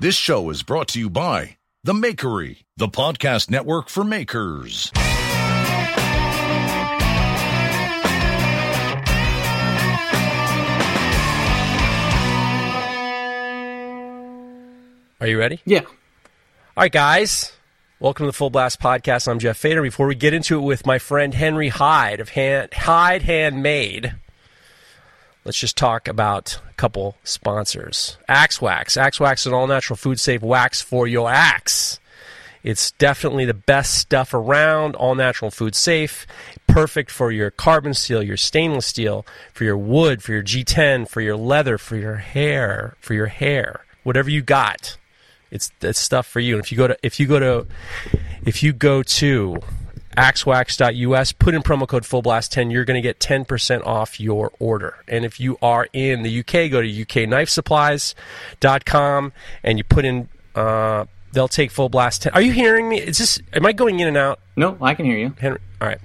This show is brought to you by The Makery, the podcast network for makers. Are you ready? Yeah. All right, guys. Welcome to the Full Blast Podcast. I'm Jeff Fader. Before we get into it with my friend Henry Hyde of Hand, Hyde Handmade, let's just talk about a couple sponsors. Axe Wax. Axe Wax is an all natural food safe wax for your axe. It's definitely the best stuff around, all natural food safe, perfect for your carbon steel, your stainless steel, for your wood, for your G10, for your leather, for your hair, for your hair, whatever you got. It's that's stuff for you. And if you go to if you go to if you go to axwax.us, put in promo code fullblast10, you're going to get 10% off your order. And if you are in the UK, go to ukknifesupplies.com and you put in uh, they'll take full blast 10. Are you hearing me? Is this am I going in and out? No, I can hear you. Henry. All right.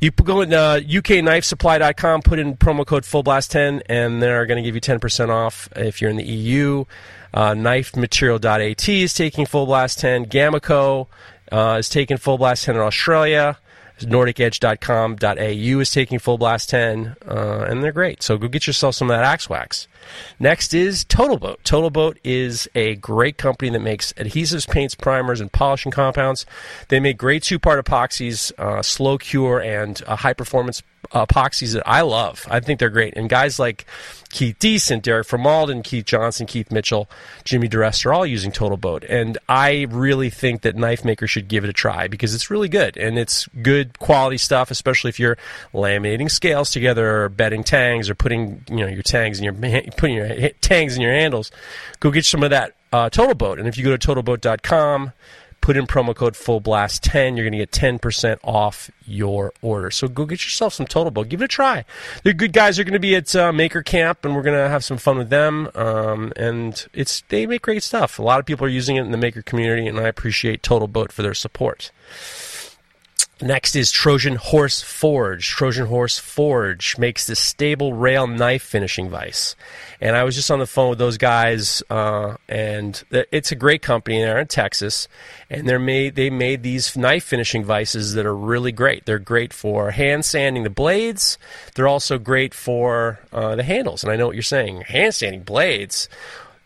You go in uh, ukknifesupply.com, put in promo code fullblast10, and they're going to give you 10% off if you're in the EU. Uh, knifematerial.at is taking full blast 10. Gamaco uh, is taking full blast 10 in Australia. NordicEdge.com.au is taking full blast 10, uh, and they're great. So go get yourself some of that axe wax. Next is Total Boat. Total Boat is a great company that makes adhesives, paints, primers, and polishing compounds. They make great two part epoxies, uh, slow cure, and uh, high performance epoxies that I love. I think they're great. And guys like Keith Decent, Derek Formalden, Keith Johnson, Keith Mitchell, Jimmy DiResta are all using Total Boat. And I really think that knife makers should give it a try because it's really good and it's good quality stuff, especially if you're laminating scales together or bedding tangs or putting you know your tangs in your putting your tangs in your handles. Go get some of that uh, Total Boat. And if you go to totalboat.com, put in promo code fullblast10 you're going to get 10% off your order. So go get yourself some total boat. Give it a try. They're good guys. They're going to be at uh, maker camp and we're going to have some fun with them. Um, and it's they make great stuff. A lot of people are using it in the maker community and i appreciate total boat for their support Next is Trojan Horse Forge. Trojan Horse Forge makes this stable rail knife finishing vise. And I was just on the phone with those guys, uh, and it's a great company. They're in Texas, and they're made, they made these knife finishing vices that are really great. They're great for hand sanding the blades. They're also great for uh, the handles. And I know what you're saying hand sanding blades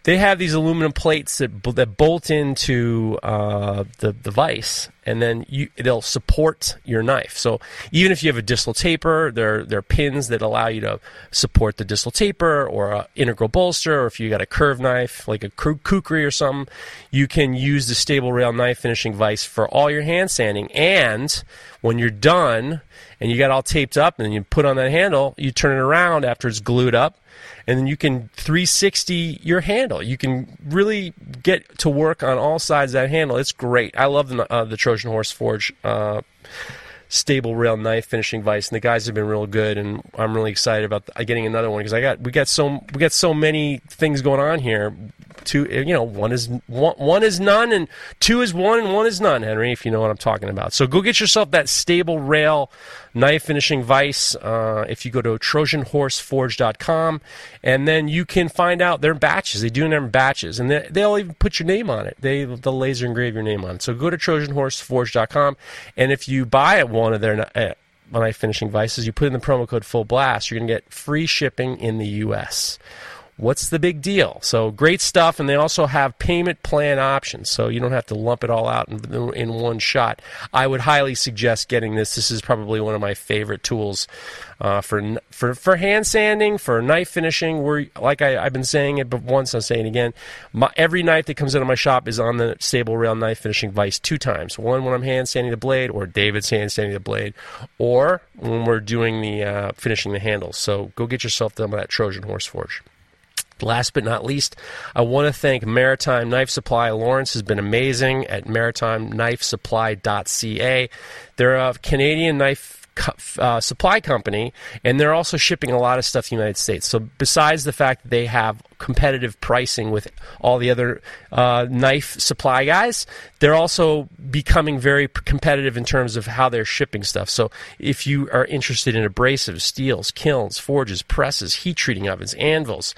they have these aluminum plates that that bolt into uh, the the vise, and then you, they'll support your knife. So even if you have a distal taper, there there are pins that allow you to support the distal taper or an integral bolster, or if you got a curved knife like a kukri or something, you can use the stable rail knife finishing vise for all your hand sanding. And when you're done and you got all taped up, and you put on that handle, you turn it around after it's glued up and then you can 360 your handle. You can really get to work on all sides of that handle. It's great. I love the, uh, the Trojan Horse Forge uh, stable rail knife finishing vise, and the guys have been real good. And I'm really excited about getting another one because I got we got so we got so many things going on here. Two, you know, one is one, one is none, and two is one, and one is none. Henry, if you know what I'm talking about. So go get yourself that stable rail knife finishing vise. Uh, if you go to TrojanHorseForge.com, and then you can find out their batches. They do them in batches, and they, they'll even put your name on it. They they'll laser engrave your name on it. So go to TrojanHorseForge.com, and if you buy one of their uh, knife finishing vices, you put in the promo code Full Blast, you're gonna get free shipping in the U.S what's the big deal? So great stuff, and they also have payment plan options, so you don't have to lump it all out in, in one shot. I would highly suggest getting this. This is probably one of my favorite tools uh, for for for hand sanding, for knife finishing. Where like I, have been saying it, but once I'm saying it again, my, every knife that comes out of my shop is on the stable rail knife finishing vise two times. One when I'm hand sanding the blade, or David's hand sanding the blade, or when we're doing the uh, finishing the handle. So go get yourself them at Trojan Horse Forge. Last but not least, I want to thank Maritime Knife Supply. Lawrence has been amazing at maritimeknifesupply.ca. They're a Canadian knife uh, supply company, and they're also shipping a lot of stuff to the United States. So, besides the fact that they have competitive pricing with all the other uh, knife supply guys, they're also becoming very competitive in terms of how they're shipping stuff. So, if you are interested in abrasives, steels, kilns, forges, presses, heat treating ovens, anvils,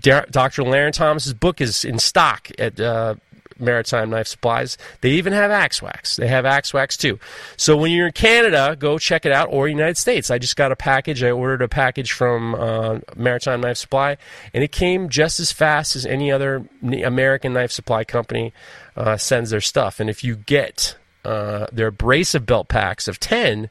Dr. Larrin Thomas's book is in stock at uh, Maritime Knife Supplies. They even have Axe Wax. They have Axe Wax too. So when you're in Canada, go check it out, or United States. I just got a package. I ordered a package from uh, Maritime Knife Supply, and it came just as fast as any other American knife supply company uh, sends their stuff. And if you get uh, their abrasive belt packs of 10,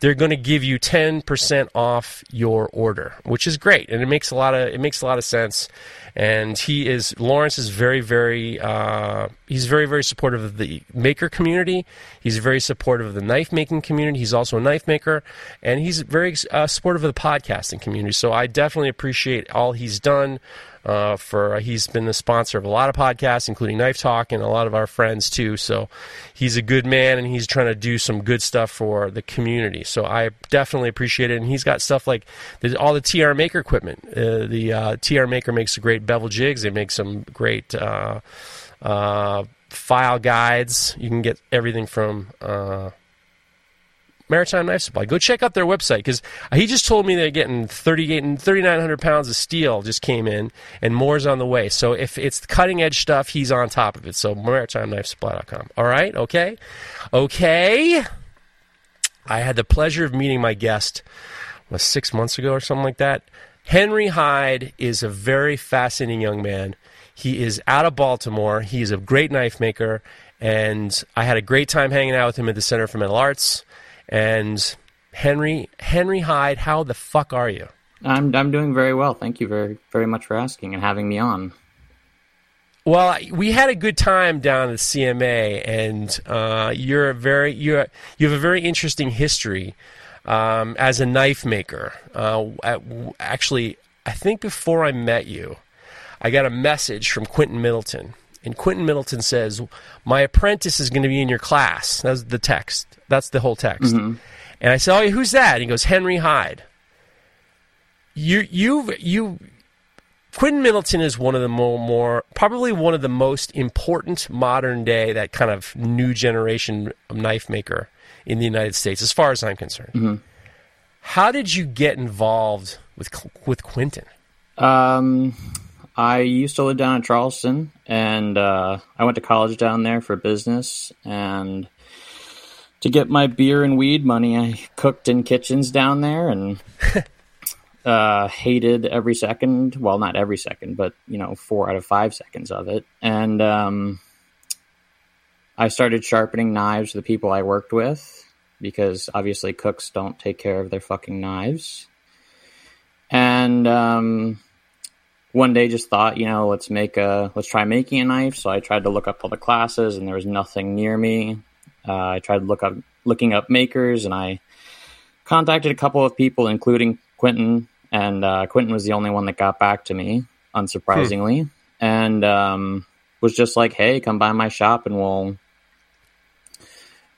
they're going to give you 10% off your order, which is great. And it makes a lot of, it makes a lot of sense. And he is, Lawrence is very, very, uh, he's very, very supportive of the maker community. He's very supportive of the knife making community. He's also a knife maker. And he's very uh, supportive of the podcasting community. So I definitely appreciate all he's done uh, for he's been the sponsor of a lot of podcasts, including Knife Talk, and a lot of our friends too. So he's a good man, and he's trying to do some good stuff for the community. So I definitely appreciate it. And he's got stuff like all the TR Maker equipment. Uh, the uh, TR Maker makes great bevel jigs. They make some great. Uh, uh, file guides. You can get everything from uh, Maritime Knife Supply. Go check out their website because he just told me they're getting 38 and 3,900 pounds of steel just came in and more's on the way. So if it's cutting edge stuff, he's on top of it. So maritimeknifesupply.com. All right, okay, okay. I had the pleasure of meeting my guest was six months ago or something like that. Henry Hyde is a very fascinating young man. He is out of Baltimore. He is a great knife maker, and I had a great time hanging out with him at the Center for Metal Arts. And Henry Henry Hyde, how the fuck are you? I'm I'm doing very well. Thank you very very much for asking and having me on. Well, we had a good time down at CMA, and uh, you're a very you you have a very interesting history um, as a knife maker. Uh, at, actually, I think before I met you, I got a message from Quentin Middleton, and Quentin Middleton says, "My apprentice is going to be in your class." That's the text. That's the whole text. Mm-hmm. And I said, "Oh, who's that?" And he goes, "Henry Hyde." You, you, you. Quentin Middleton is one of the more, more, probably one of the most important modern day, that kind of new generation knife maker in the United States, as far as I'm concerned. Mm-hmm. How did you get involved with with Quentin? Um, I used to live down in Charleston, and uh, I went to college down there for business. And to get my beer and weed money, I cooked in kitchens down there, and uh, hated every second. Well, not every second, but you know, four out of five seconds of it. And um, I started sharpening knives with the people I worked with because obviously cooks don't take care of their fucking knives. And um, one day just thought, you know, let's make a let's try making a knife. So I tried to look up all the classes, and there was nothing near me. Uh, I tried look up looking up makers, and I contacted a couple of people, including Quentin, and uh, Quentin was the only one that got back to me, unsurprisingly, hmm. and um, was just like, "Hey, come by my shop, and we'll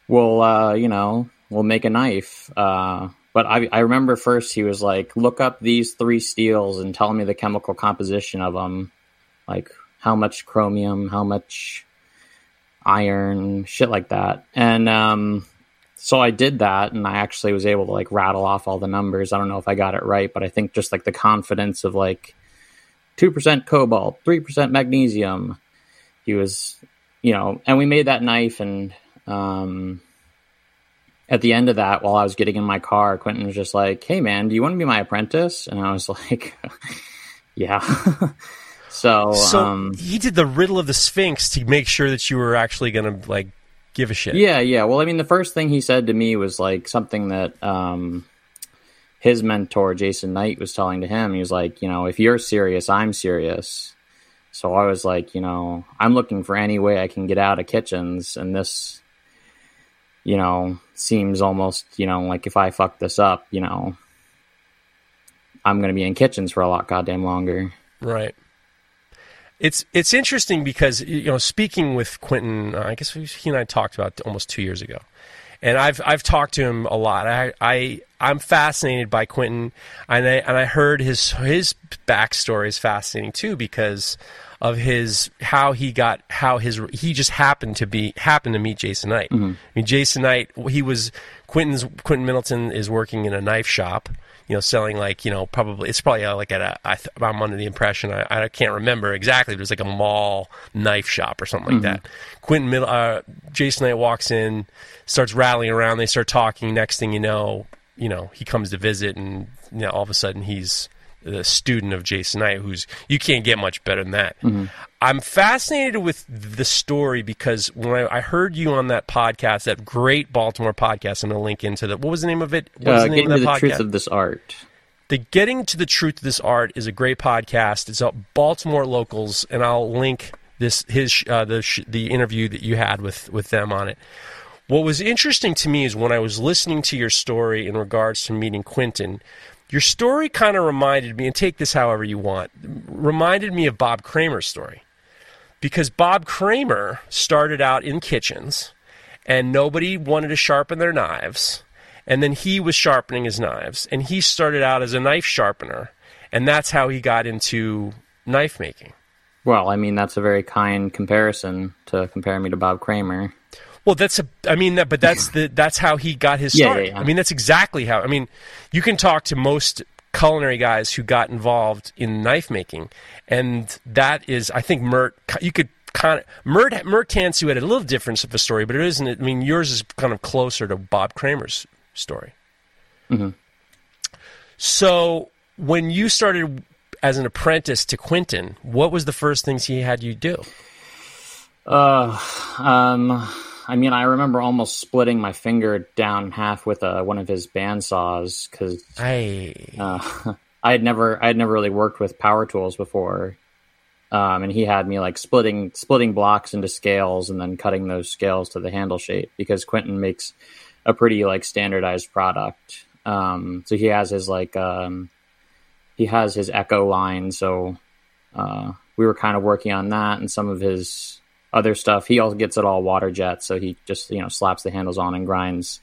we'll uh, you know we'll make a knife." Uh, but I, I remember first he was like, look up these three steels and tell me the chemical composition of them, like how much chromium, how much iron, shit like that. And um, so I did that, and I actually was able to like rattle off all the numbers. I don't know if I got it right, but I think just like the confidence of like two percent cobalt, three percent magnesium. He was, you know, and we made that knife, and um, at the end of that, while I was getting in my car, Quentin was just like, "Hey, man, do you want to be my apprentice?" And I was like, "Yeah." so, so um, he did the riddle of the Sphinx to make sure that you were actually going to like give a shit. Yeah, yeah. Well, I mean, the first thing he said to me was like something that um, his mentor Jason Knight was telling to him. He was like, you know, if you're serious, I'm serious. So I was like, you know, I'm looking for any way I can get out of kitchens, and this you know, seems almost, you know, like if I fuck this up, you know, I'm going to be in kitchens for a lot goddamn longer. Right. It's it's interesting because you know speaking with Quentin, uh, I guess he and I talked about almost two years ago, and I've I've talked to him a lot. I I I'm fascinated by Quentin, and I and I heard his his backstory is fascinating too because of his how he got how his he just happened to be happened to meet Jason Knight. Mm-hmm. I mean, Jason Knight he was Quentin's Quentin Middleton is working in a knife shop you know, selling like you know probably it's probably like at a I th- I'm under the impression I, I can't remember exactly. But it was like a mall knife shop or something like that. Quentin Middle, uh, Jason Knight walks in, starts rattling around. They start talking. Next thing you know, you know he comes to visit, and you know all of a sudden he's the student of Jason Knight, who's you can't get much better than that. I'm fascinated with the story because when I, I heard you on that podcast, that great Baltimore podcast, I'm going to link into that. What was the name of it? What was Uh, the name getting of to the podcast? truth of this art. the Getting to the Truth of This Art is a great podcast. It's about Baltimore locals, and I'll link this his uh, the the interview that you had with with them on it. What was interesting to me is when I was listening to your story in regards to meeting Quentin, your story kind of reminded me, and take this however you want, reminded me of Bob Kramer's story. Because Bob Kramer started out in kitchens and nobody wanted to sharpen their knives. And then he was sharpening his knives. And he started out as a knife sharpener. And that's how he got into knife making. Well, I mean that's a very kind comparison to compare me to Bob Kramer. Well, that's a. I mean, that, but that's the. That's how he got his Yeah, start. yeah, yeah. I mean, that's exactly how. I mean, you can talk to most culinary guys who got involved in knife making, and that is, I think, Mert. You could kind of Mert. Mert Tansu had a little difference of a story, but it isn't. I mean, yours is kind of closer to Bob Kramer's story. So, when you started as an apprentice to Quentin, what was the first things he had you do? Uh, um, I mean, I remember almost splitting my finger down half with uh, one of his band saws because I uh, I had never I had never really worked with power tools before, um, and he had me like splitting splitting blocks into scales and then cutting those scales to the handle shape because Quentin makes a pretty like standardized product. Um, so he has his like um, he has his Echo line, so uh, we were kind of working on that and some of his other stuff. He also gets it all water jet, so he just you know slaps the handles on and grinds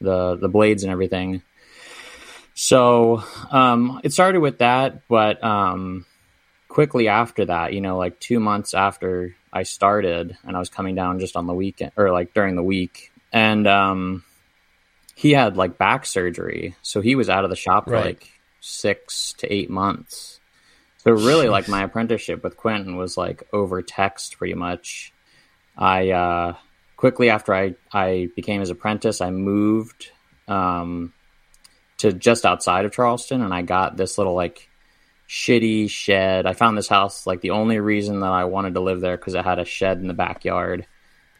the the blades and everything. So um, it started with that, but um, quickly after that, you know, like two months after I started, and I was coming down just on the weekend or like during the week, and um, he had like back surgery, so he was out of the shop for Right. like six to eight months. So really, like my apprenticeship with Quentin was like over text, pretty much. I uh, quickly after I I became his apprentice, I moved um, to just outside of Charleston, and I got this little like shitty shed. I found this house like the only reason that I wanted to live there because it had a shed in the backyard,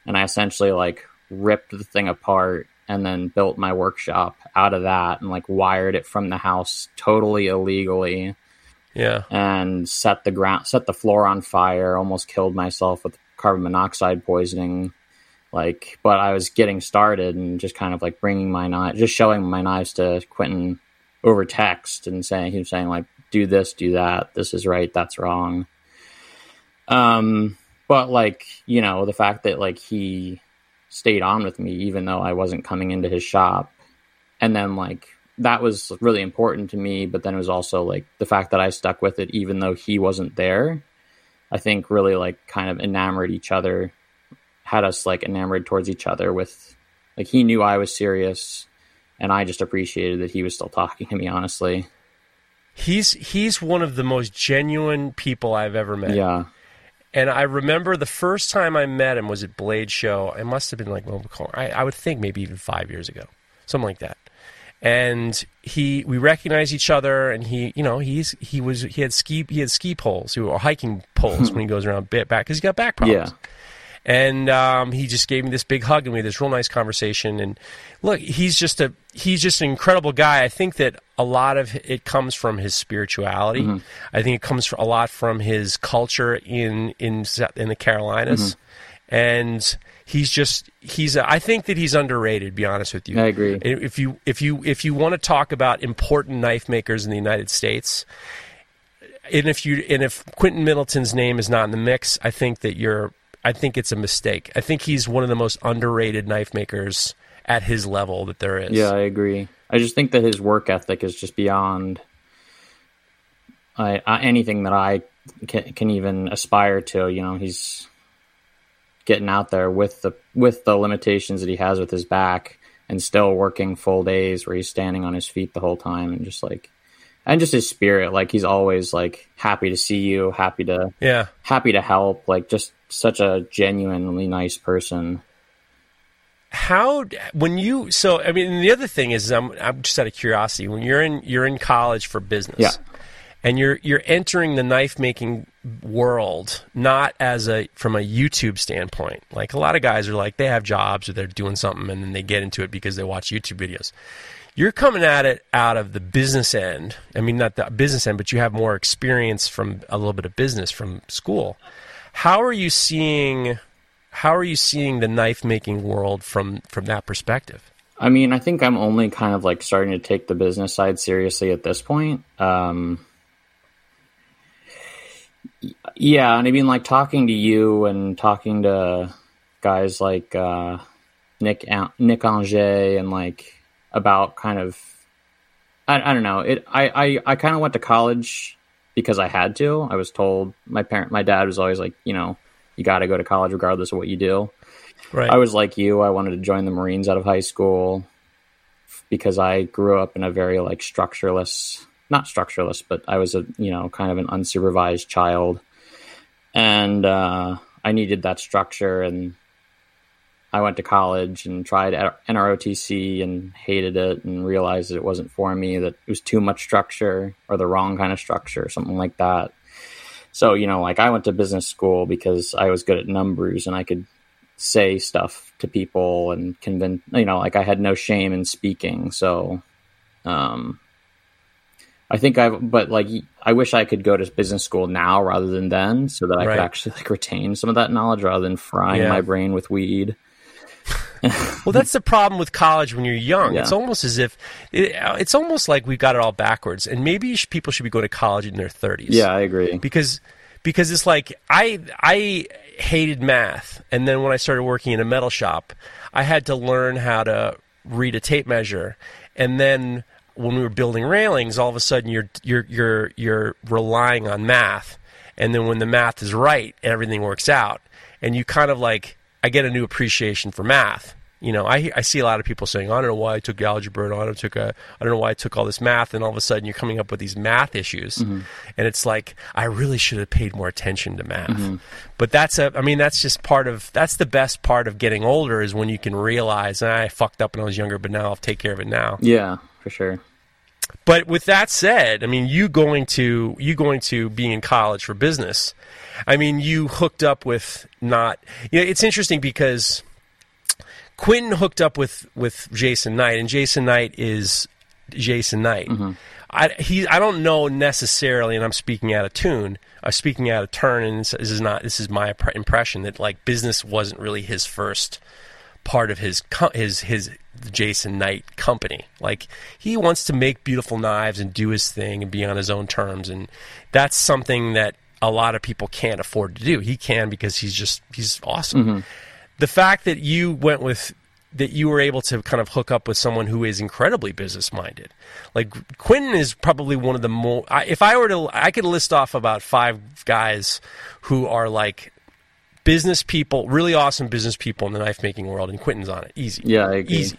and I essentially like ripped the thing apart and then built my workshop out of that and like wired it from the house totally illegally yeah. and set the ground set the floor on fire almost killed myself with carbon monoxide poisoning. Like but i was getting started and just kind of like bringing my knife just showing my knives to quentin over text and saying he was saying like do this do that. This is right. That's wrong. Um but like you know the fact that like he stayed on with me even though i wasn't coming into his shop. And then like that was really important to me but then it was also like the fact that i stuck with it even though he wasn't there i think really like kind of enamored each other had us like enamored towards each other with like he knew i was serious and i just appreciated that he was still talking to me honestly He's he's one of the most genuine people I've ever met. yeah And I remember the first time I met him was at Blade Show. It must have been like well, I, I would think maybe even five years ago, something like that. And he, we recognize each other, and he, you know, he's he was he had ski he had ski poles, or hiking poles when he goes around bit back because he's got back problems. yeah. And um, he just gave me this big hug and we had this real nice conversation. And look he's just a he's just an incredible guy. I think that a lot of it comes from his spirituality. I think it comes a lot from his culture in in in the carolinas. And he's just he's a, i think that he's underrated to be honest with you I agree. if you if you if you want to talk about important knife makers in the united states and if you and if Quentin Middleton's name is not in the mix, I think that you're I think it's a mistake. I think he's one of the most underrated knife makers at his level that there is. Yeah, I agree. I just think that his work ethic is just beyond I, I, anything that I can, can even aspire to. You know, he's getting out there with the with the limitations that he has with his back, and still working full days where he's standing on his feet the whole time and just like and just his spirit like he's always like happy to see you happy to Yeah. happy to help like just such a genuinely nice person how when you so i mean the other thing is i'm, I'm just out of curiosity when you're in you're in college for business Yeah. And you're you're entering the knife making world not as a from a youtube standpoint like a lot of guys are like they have jobs or they're doing something and then they get into it because they watch youtube videos you're coming at it out of the business end i mean not the business end but you have more experience from a little bit of business from school how are you seeing how are you seeing the knife making world from from that perspective? I mean, I think I'm only kind of like starting to take the business side seriously at this point. Um, yeah, and I mean, like talking to you and talking to guys like uh, Nick Nick Anger and like about kind of I, I don't know it. I I, I kind of went to college because I had to. I was told my parent, my dad was always like, you know, you got to go to college regardless of what you do. Right. I was like you. I wanted to join the Marines out of high school because I grew up in a very like structureless, not structureless, but I was a you know kind of an unsupervised child, and uh, I needed that structure. And I went to college and tried NROTC and hated it and realized that it wasn't for me. That it was too much structure or the wrong kind of structure, something like that. So you know, like I went to business school because I was good at numbers and I could say stuff to people and convince you know like i had no shame in speaking so um i think I've, but like i wish i could go to business school now rather than then so that i Right. could actually like retain some of that knowledge rather than frying Yeah. my brain with weed well, that's the problem with college when you're young. Yeah. It's almost as if it, uh, it's almost like we've got it all backwards, and maybe should, people should be going to college in their 30s. yeah i agree because because it's like I I hated math, and then when I started working in a metal shop, I had to learn how to read a tape measure, and then when we were building railings, all of a sudden you're you're you're you're relying on math, and then when the math is right, everything works out, and you kind of like I get a new appreciation for math. You know, I, I see a lot of people saying, I don't know why I took algebra and I don't took a, I don't know why I took all this math, and all of a sudden you're coming up with these math issues, and it's like I really should have paid more attention to math. But that's a, I mean, that's just part of that's the best part of getting older is when you can realize "Ah, I fucked up when I was younger, but now I'll take care of it now. yeah for sure But with that said, I mean, you going to you going to be in college for business. I mean, you hooked up with not. You know, it's interesting because Quentin hooked up with with Jason Knight, and Jason Knight is Jason Knight. Mm-hmm. I he I don't know necessarily, and I'm speaking out of tune. I'm speaking out of turn, and this is not. This is my impression that like business wasn't really his first part of his his his Jason Knight company. Like he wants to make beautiful knives and do his thing and be on his own terms, and that's something that a lot of people can't afford to do. He can because he's just he's awesome. Mm-hmm. The fact that you went with that you were able to kind of hook up with someone who is incredibly business minded. Like Quentin is probably one of the more. I, if I were to, I could list off about five guys who are like business people, really awesome business people in the knife making world, and Quentin's on it. Easy. Yeah, I agree. Easy.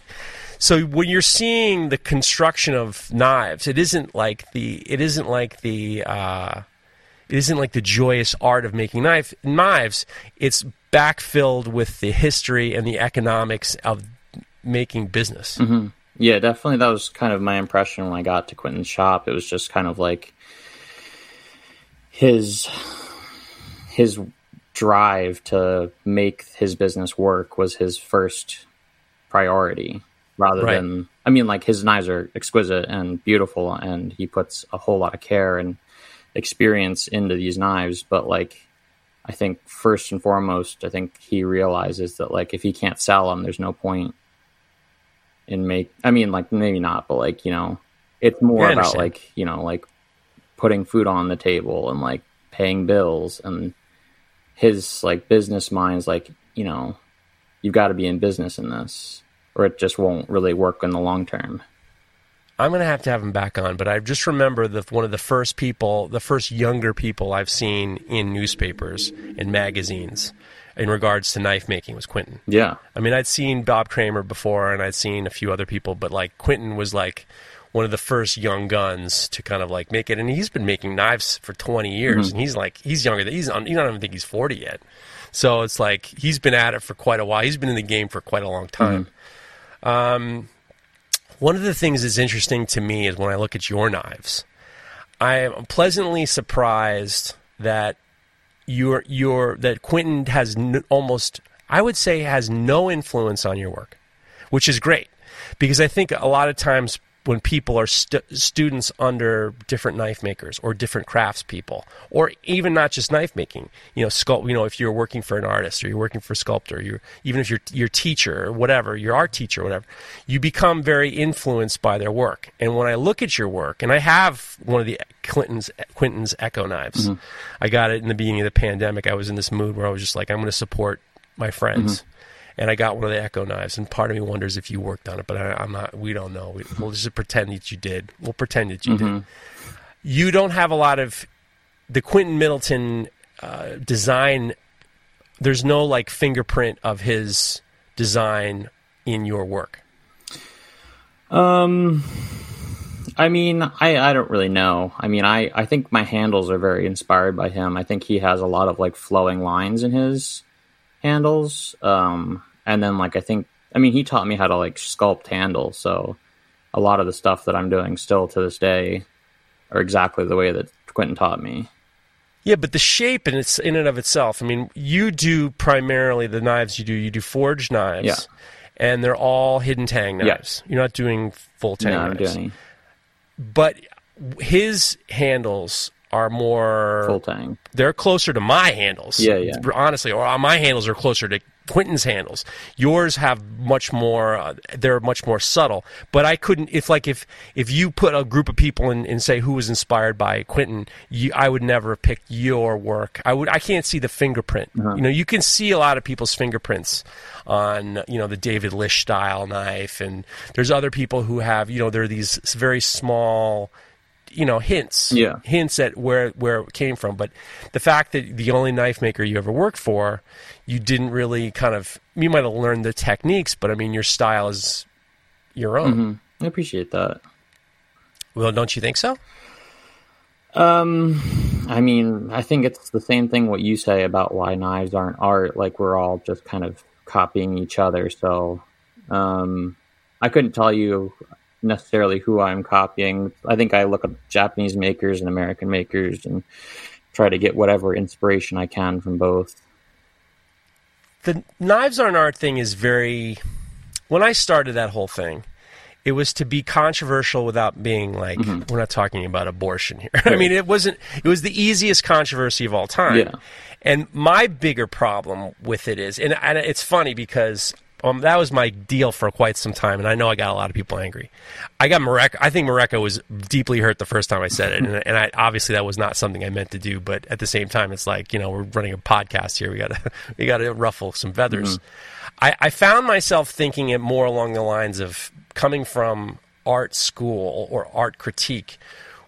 So when you're seeing the construction of knives, it isn't like the it isn't like the uh, it isn't like the joyous art of making knife knives. It's backfilled with the history and the economics of making business. Yeah, definitely. That was kind of my impression when I got to Quentin's shop. It was just kind of like his his drive to make his business work was his first priority, rather Right. than. I mean, like his knives are exquisite and beautiful, and he puts a whole lot of care and experience into these knives. But like, I think first and foremost, I think he realizes that like if he can't sell them, there's no point in make I mean like maybe not, but like, you know, it's more about like, you know, like putting food on the table and like paying bills and his like business mind's like, you know, you've got to be in business in this or it just won't really work in the long term. I'm gonna have to have him back on, but I just remember the one of the first people, the first younger people I've seen in newspapers and magazines, in regards to knife making was Quentin. Yeah. I mean, I'd seen Bob Kramer before, and I'd seen a few other people, but like Quentin was like one of the first young guns to kind of like make it, and he's been making knives for 20 years, and he's like he's younger than he's on. You don't even think he's 40 yet, so it's like he's been at it for quite a while. He's been in the game for quite a long time. Um, one of the things that's interesting to me is when I look at your knives, I am pleasantly surprised that your your that Quentin has n- almost I would say has no influence on your work, which is great because I think a lot of times when people are stu- students under different knife makers or different craftspeople or even not just knife making. You know sculpt you know if you're working for an artist or you're working for a sculptor you even if you're your teacher or whatever your art teacher or whatever you become very influenced by their work. And when i look at your work and i have one of the clinton's Quentin's echo knives. Mm-hmm. I got it in the beginning of the pandemic. I was in this mood where i was just like i'm going to support my friends mm-hmm. And I got one of the Echo knives, and part of me wonders if you worked on it, but I, I'm not. We don't know. We, we'll just pretend that you did. We'll pretend that you did. You don't have a lot of the Quentin Middleton uh, design. There's no like fingerprint of his design in your work. Um, I mean, I, I don't really know. I mean, I, I think my handles are very inspired by him. I think he has a lot of like flowing lines in his handles. Um, and then like I think, I mean, he taught me how to like sculpt handles. So a lot of the stuff that I'm doing still to this day are exactly the way that Quentin taught me. Yeah, but the shape in its in and of itself. I mean, you do primarily the knives you do. You do forged knives, Yeah. and they're all hidden tang Yeah. knives. You're not doing full tang No, knives. but his handles are more full tang. they're closer to my handles. Yeah, yeah. Honestly, or my handles are closer to Quentin's handles. Yours have much more. Uh, they're much more subtle. But I couldn't. If like if if you put a group of people in and say who was inspired by Quentin, you, I would never have picked your work. I would. I can't see the fingerprint. Uh-huh. You know, you can see a lot of people's fingerprints on you know the David Lisch style knife, and there's other people who have you know there are these very small you know hints Yeah. hints at where where it came from but the fact that the only knife maker you ever worked for you didn't really kind of you might have learned the techniques but i mean your style is your own I appreciate that. well don't you think so Um, I mean, I think it's the same thing what you say about why knives aren't art. Like we're all just kind of copying each other. So, um, I couldn't tell you necessarily who I'm copying. I think I look at Japanese makers and American makers and try to get whatever inspiration I can from both. the knives aren't art thing is very when i started that whole thing it was to be controversial without being like mm-hmm. we're not talking about abortion here i mean it wasn't it was the easiest controversy of all time Yeah. and my bigger problem with it is and, and it's funny because um, that was my deal for quite some time, and I know I got a lot of people angry. I got Mareka. I think Mareka was deeply hurt the first time I said it, and, and I, obviously that was not something I meant to do. But at the same time, it's like you know we're running a podcast here. We got to we got to ruffle some feathers. I, I found myself thinking it more along the lines of coming from art school or art critique,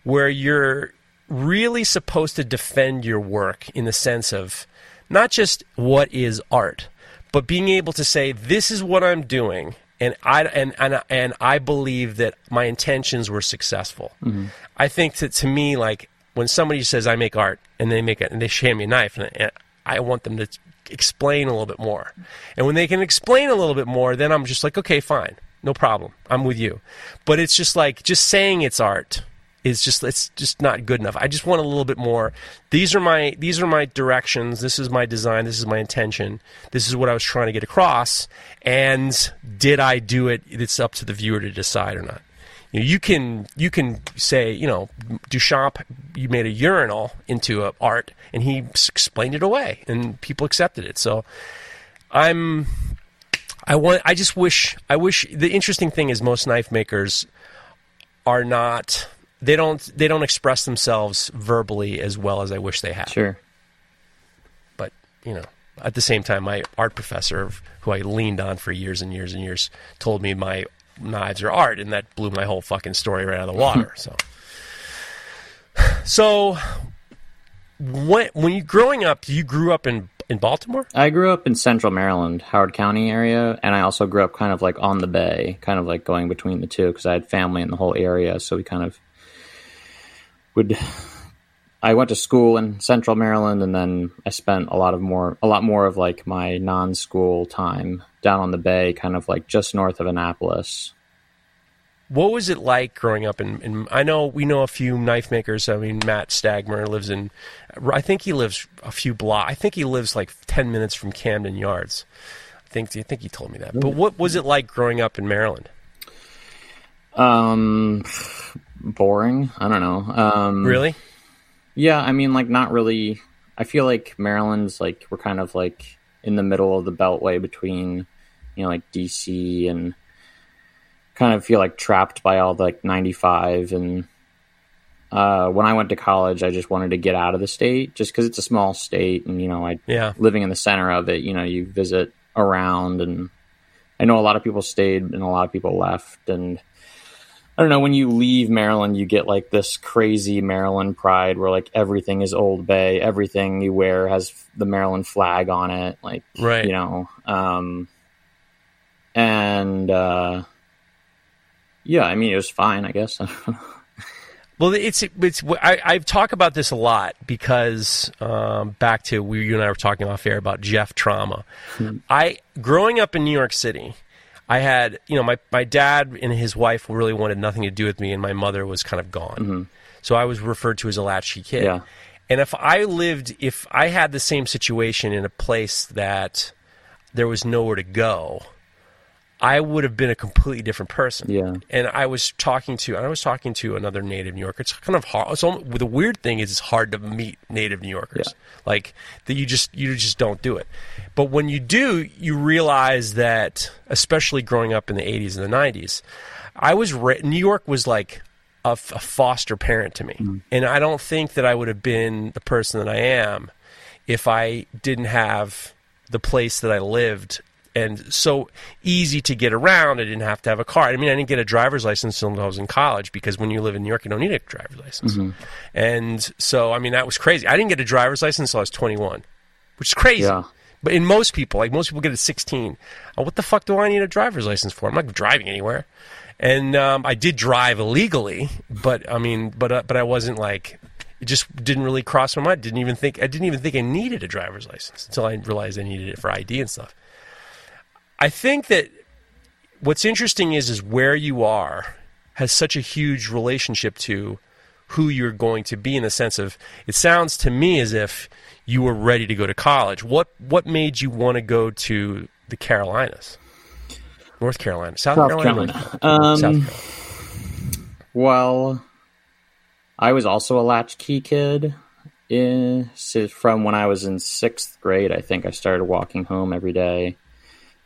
where you're really supposed to defend your work in the sense of not just what is art, but being able to say this is what I'm doing, and I and and, and I believe that my intentions were successful. Mm-hmm. I think that to me, like when somebody says I make art and they make it and they hand me a knife, and, and I want them to explain a little bit more, and when they can explain a little bit more, then I'm just like, okay, fine, no problem, I'm with you. But it's just like just saying it's art is just it's just not good enough. I just want a little bit more. These are my these are my directions. This is my design. This is my intention. This is what I was trying to get across. And did I do it? It's up to the viewer to decide or not. You, know, you can you can say you know Duchamp you made a urinal into a art and he explained it away and people accepted it. So I'm I want I just wish I wish the interesting thing is most knife makers are not they don't they don't express themselves verbally as well as I wish they had. Sure. But you know, at the same time, my art professor, who I leaned on for years and years and years, told me my knives are art, and that blew my whole fucking story right out of the water. so, so when when you growing up, you grew up in in Baltimore? I grew up in Central Maryland, Howard County area, and I also grew up kind of like on the bay, kind of like going between the two because I had family in the whole area. So we kind of would. I went to school in Central Maryland, and then I spent a lot of more, a lot more of like my non-school time down on the bay, kind of like just north of Annapolis. What was it like growing up in, in? I know we know a few knife makers. I mean, Matt Stagmer lives in. I think he lives a few blocks. I think he lives like ten minutes from Camden Yards. I think. I think he told me that. But what was it like growing up in Maryland? Um, boring. I don't know. Um, Really? Yeah, I mean, like, not really. I feel like Maryland's like we're kind of like in the middle of the beltway between, you know, like DC and kind of feel like trapped by all the like 95 and uh, when I went to college, I just wanted to get out of the state just because it's a small state, and you know, I Yeah. living in the center of it. You know, you visit around, and I know a lot of people stayed and a lot of people left, and I don't know. When you leave Maryland, you get like this crazy Maryland pride, where like everything is Old Bay, everything you wear has the Maryland flag on it, like Right. you know, um, and uh, yeah, I mean, it was fine, I guess. Well, it's it's I, I've talked about this a lot because um, back to we you and I were talking off air about Jeff trauma. I growing up in New York City, I had you know my my dad and his wife really wanted nothing to do with me, and my mother was kind of gone. Mm-hmm. So I was referred to as a latchkey kid. Yeah. And if I lived, if I had the same situation in a place that there was nowhere to go, I would have been a completely different person. Yeah. And I was talking to, I was talking to another native New Yorker. It's kind of hard. It's almost, the weird thing is, it's hard to meet native New Yorkers. Yeah. Like that, you just you just don't do it. But when you do, you realize that, especially growing up in the '80s and the '90s, I was ra- New York was like a, f- a foster parent to me, mm-hmm. and I don't think that I would have been the person that I am if I didn't have the place that I lived and so easy to get around. I didn't have to have a car. I mean, I didn't get a driver's license until I was in college because when you live in New York, you don't need a driver's license. And so, I mean, that was crazy. I didn't get a driver's license until I was 21, which is crazy. Yeah. But in most people, like most people get at 16. Oh, what the fuck do I need a driver's license for? I'm not driving anywhere. And um, I did drive illegally, but I mean, but uh, but I wasn't like it just didn't really cross my mind. Didn't even think I didn't even think I needed a driver's license until I realized I needed it for ID and stuff. I think that what's interesting is is where you are has such a huge relationship to who you're going to be in the sense of it sounds to me as if you were ready to go to college. What what made you want to go to the Carolinas? North Carolina, South, South Carolina, Carolina. Um, South Carolina. Well, I was also a latchkey kid. In, from when I was in sixth grade, I think I started walking home every day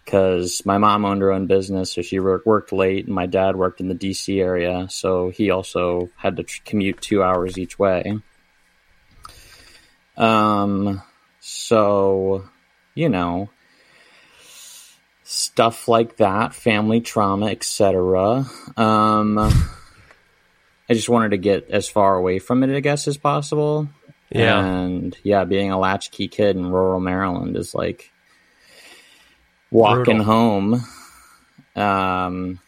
because my mom owned her own business, so she worked, worked late, and my dad worked in the D.C. area, so he also had to tr- commute two hours each way. Um, so you know, stuff like that, family trauma, etc. Um, I just wanted to get as far away from it, I guess, as possible. Yeah. And yeah, being a latchkey kid in rural Maryland is like walking Brutal. home. Um,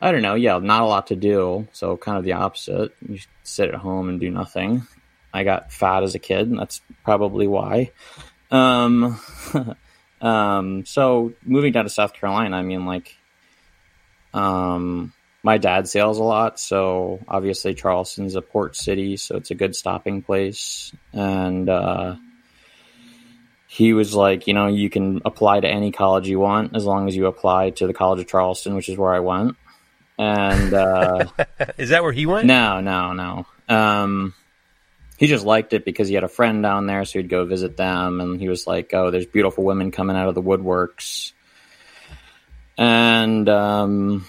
I don't know. Yeah, not a lot to do. So kind of the opposite. You sit at home and do nothing. I got fat as a kid, and that's probably why. Um, um, so moving down to South Carolina, I mean, like, um, my dad sails a lot, so obviously Charleston's a port city, so it's a good stopping place. And uh, he was like, you know, you can apply to any college you want as long as you apply to the College of Charleston, which is where I went. And uh, Is that where he went? no, no, no. Um, he just liked it because he had a friend down there, so he'd go visit them, and he was like, "Oh, there's beautiful women coming out of the woodworks." And um,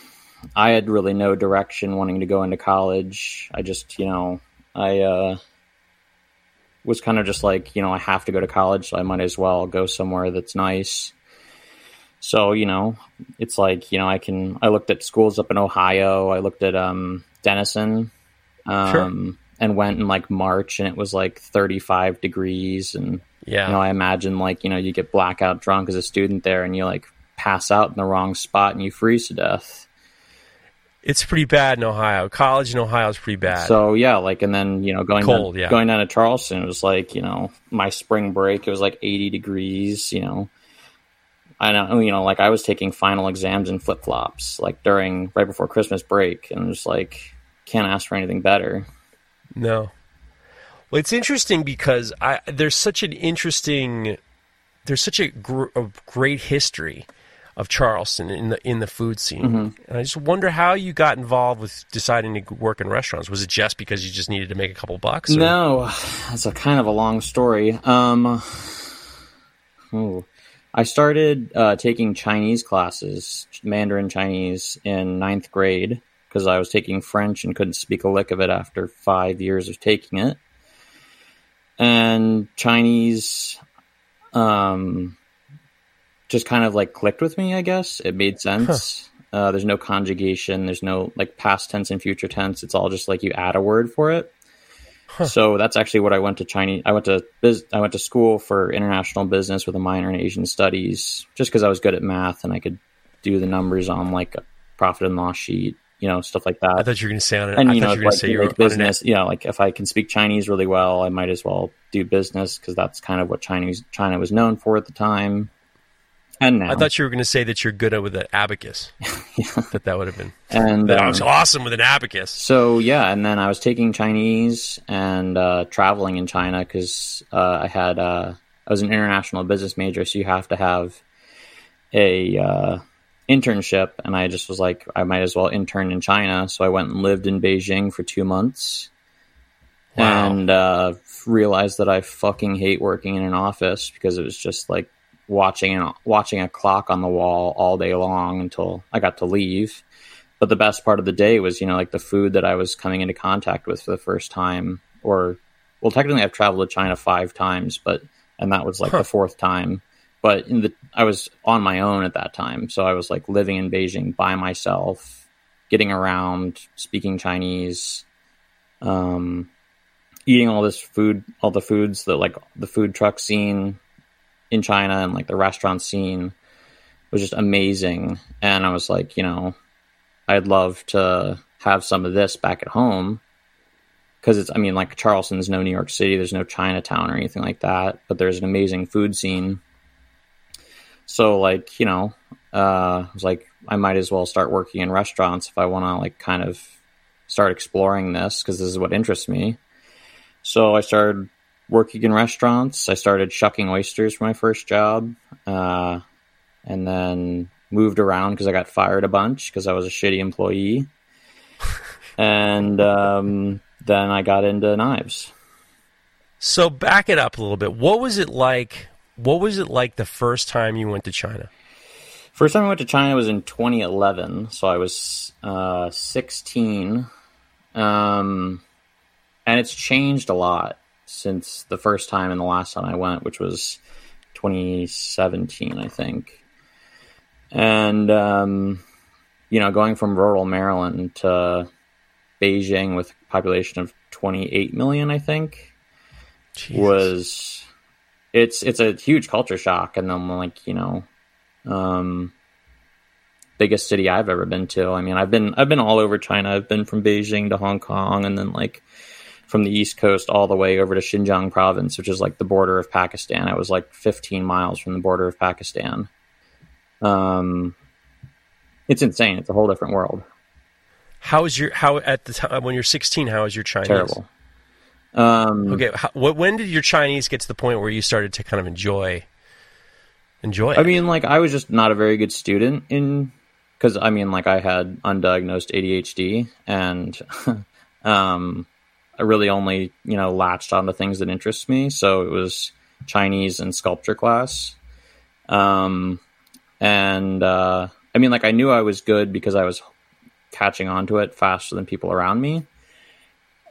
I had really no direction wanting to go into college. I just, you know, I uh, was kind of just like, you know, I have to go to college, so I might as well go somewhere that's nice. So, you know, it's like, you know, I can, I looked at schools up in Ohio. I looked at um, Denison um, and went in like March and it was like 35 degrees and Yeah. You know, I imagine like, you know, you get blackout drunk as a student there and you like pass out in the wrong spot and you freeze to death. It's pretty bad in Ohio. College in Ohio is pretty bad. So yeah, like and then, you know, going Cold, down, yeah. going down to Charleston, it was like, you know, my spring break, it was like 80 degrees, you know. I know, you know, like I was taking final exams in flip flops, like during right before Christmas break, and it was like, can't ask for anything better. No. Well, it's interesting because I there's such an interesting there's such a, gr- a great history of Charleston in the in the food scene. Mm-hmm. And I just wonder how you got involved with deciding to work in restaurants. Was it just because you just needed to make a couple bucks? or- No, that's a kind of a long story. Um, ooh. I started uh, taking Chinese classes, Mandarin Chinese, in ninth grade because I was taking French and couldn't speak a lick of it after five years of taking it. And Chinese, um, just kind of like clicked with me. I guess it made sense. Uh, there's no conjugation. There's no like past tense and future tense. It's all just like you add a word for it. So that's actually what I went to Chinese. I went to biz, I went to school for international business with a minor in Asian studies, just because I was good at math and I could do the numbers on like a profit and loss sheet, you know, stuff like that. I thought you were going to say on it. and I you thought know, you were going to like, say you like an- business. You know, like if I can speak Chinese really well, I might as well do business because that's kind of what Chinese China was known for at the time. And now, I thought you were going to say that you're good at with an abacus. That that would have been and that um, was awesome with an abacus. So yeah, and then I was taking Chinese and uh, traveling in China because uh, I had uh, I was an international business major, so you have to have a uh, internship, and I just was like, I might as well intern in China, so I went and lived in Beijing for two months, Wow. and uh, realized that I fucking hate working in an office because it was just like watching watching a clock on the wall all day long until I got to leave. But the best part of the day was, you know, like the food that I was coming into contact with for the first time. Or, well, technically, I've traveled to China five times, but and that was like Huh. the fourth time. But in the, I was on my own at that time, so I was like living in Beijing by myself, getting around, speaking Chinese, um, eating all this food, all the foods that like the food truck scene in China and like the restaurant scene was just amazing. And I was like, you know, I'd love to have some of this back at home because it's, I mean, like Charleston's no New York City, there's no Chinatown or anything like that, but there's an amazing food scene. So, like, you know, uh, I was like, I might as well start working in restaurants if I want to, like, kind of start exploring this because this is what interests me. So I started working in restaurants. I started shucking oysters for my first job, uh, and then moved around because I got fired a bunch because I was a shitty employee. and um, then I got into knives. So back it up a little bit. What was it like? What was it like the first time you went to China? First time I went to China was in 2011, so I was uh, 16. Um, and it's changed a lot since the first time and the last time I went, which was 2017, I think. And, um, you know, going from rural Maryland to Beijing with a population of 28 million, I think, Jesus. was it's it's a huge culture shock and then like you know um biggest city i've ever been to i mean i've been i've been all over china i've been from beijing to hong kong and then like from the east coast all the way over to xinjiang province which is like the border of pakistan i was like 15 miles from the border of pakistan um it's insane it's a whole different world How is your how at the time when you're 16? How is your Chinese? terrible um Okay, how, wh- when did your Chinese get to the point where you started to kind of enjoy enjoy it? I mean, like I was just not a very good student in because I mean, like I had undiagnosed ADHD, and um, I really only you know latched on to things that interest me. So it was Chinese and sculpture class, um, and uh, I mean, like I knew I was good because I was catching on to it faster than people around me.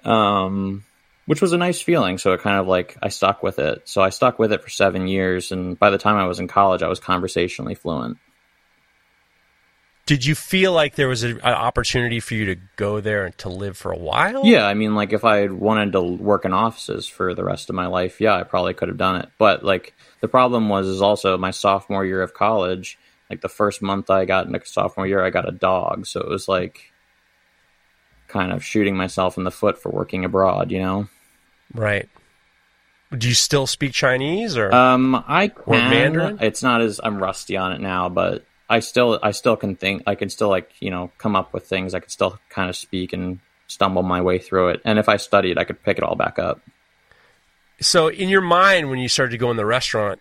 Um, which was a nice feeling. So it kind of like I stuck with it. So I stuck with it for seven years, and by the time I was in college, I was conversationally fluent. Did you feel like there was a, an opportunity for you to go there and to live for a while? Yeah, I mean, like if I had wanted to work in offices for the rest of my life, yeah, I probably could have done it. But like the problem was, is also my sophomore year of college. Like the first month I got into sophomore year, I got a dog, so it was like kind of shooting myself in the foot for working abroad, you know. Right. Do you still speak Chinese or? Um, I can. Or Mandarin? It's not as I'm rusty on it now, but I still I still can think. I can still like you know come up with things. I can still kind of speak and stumble my way through it. And if I studied, I could pick it all back up. so, in your mind, when you started to go in the restaurant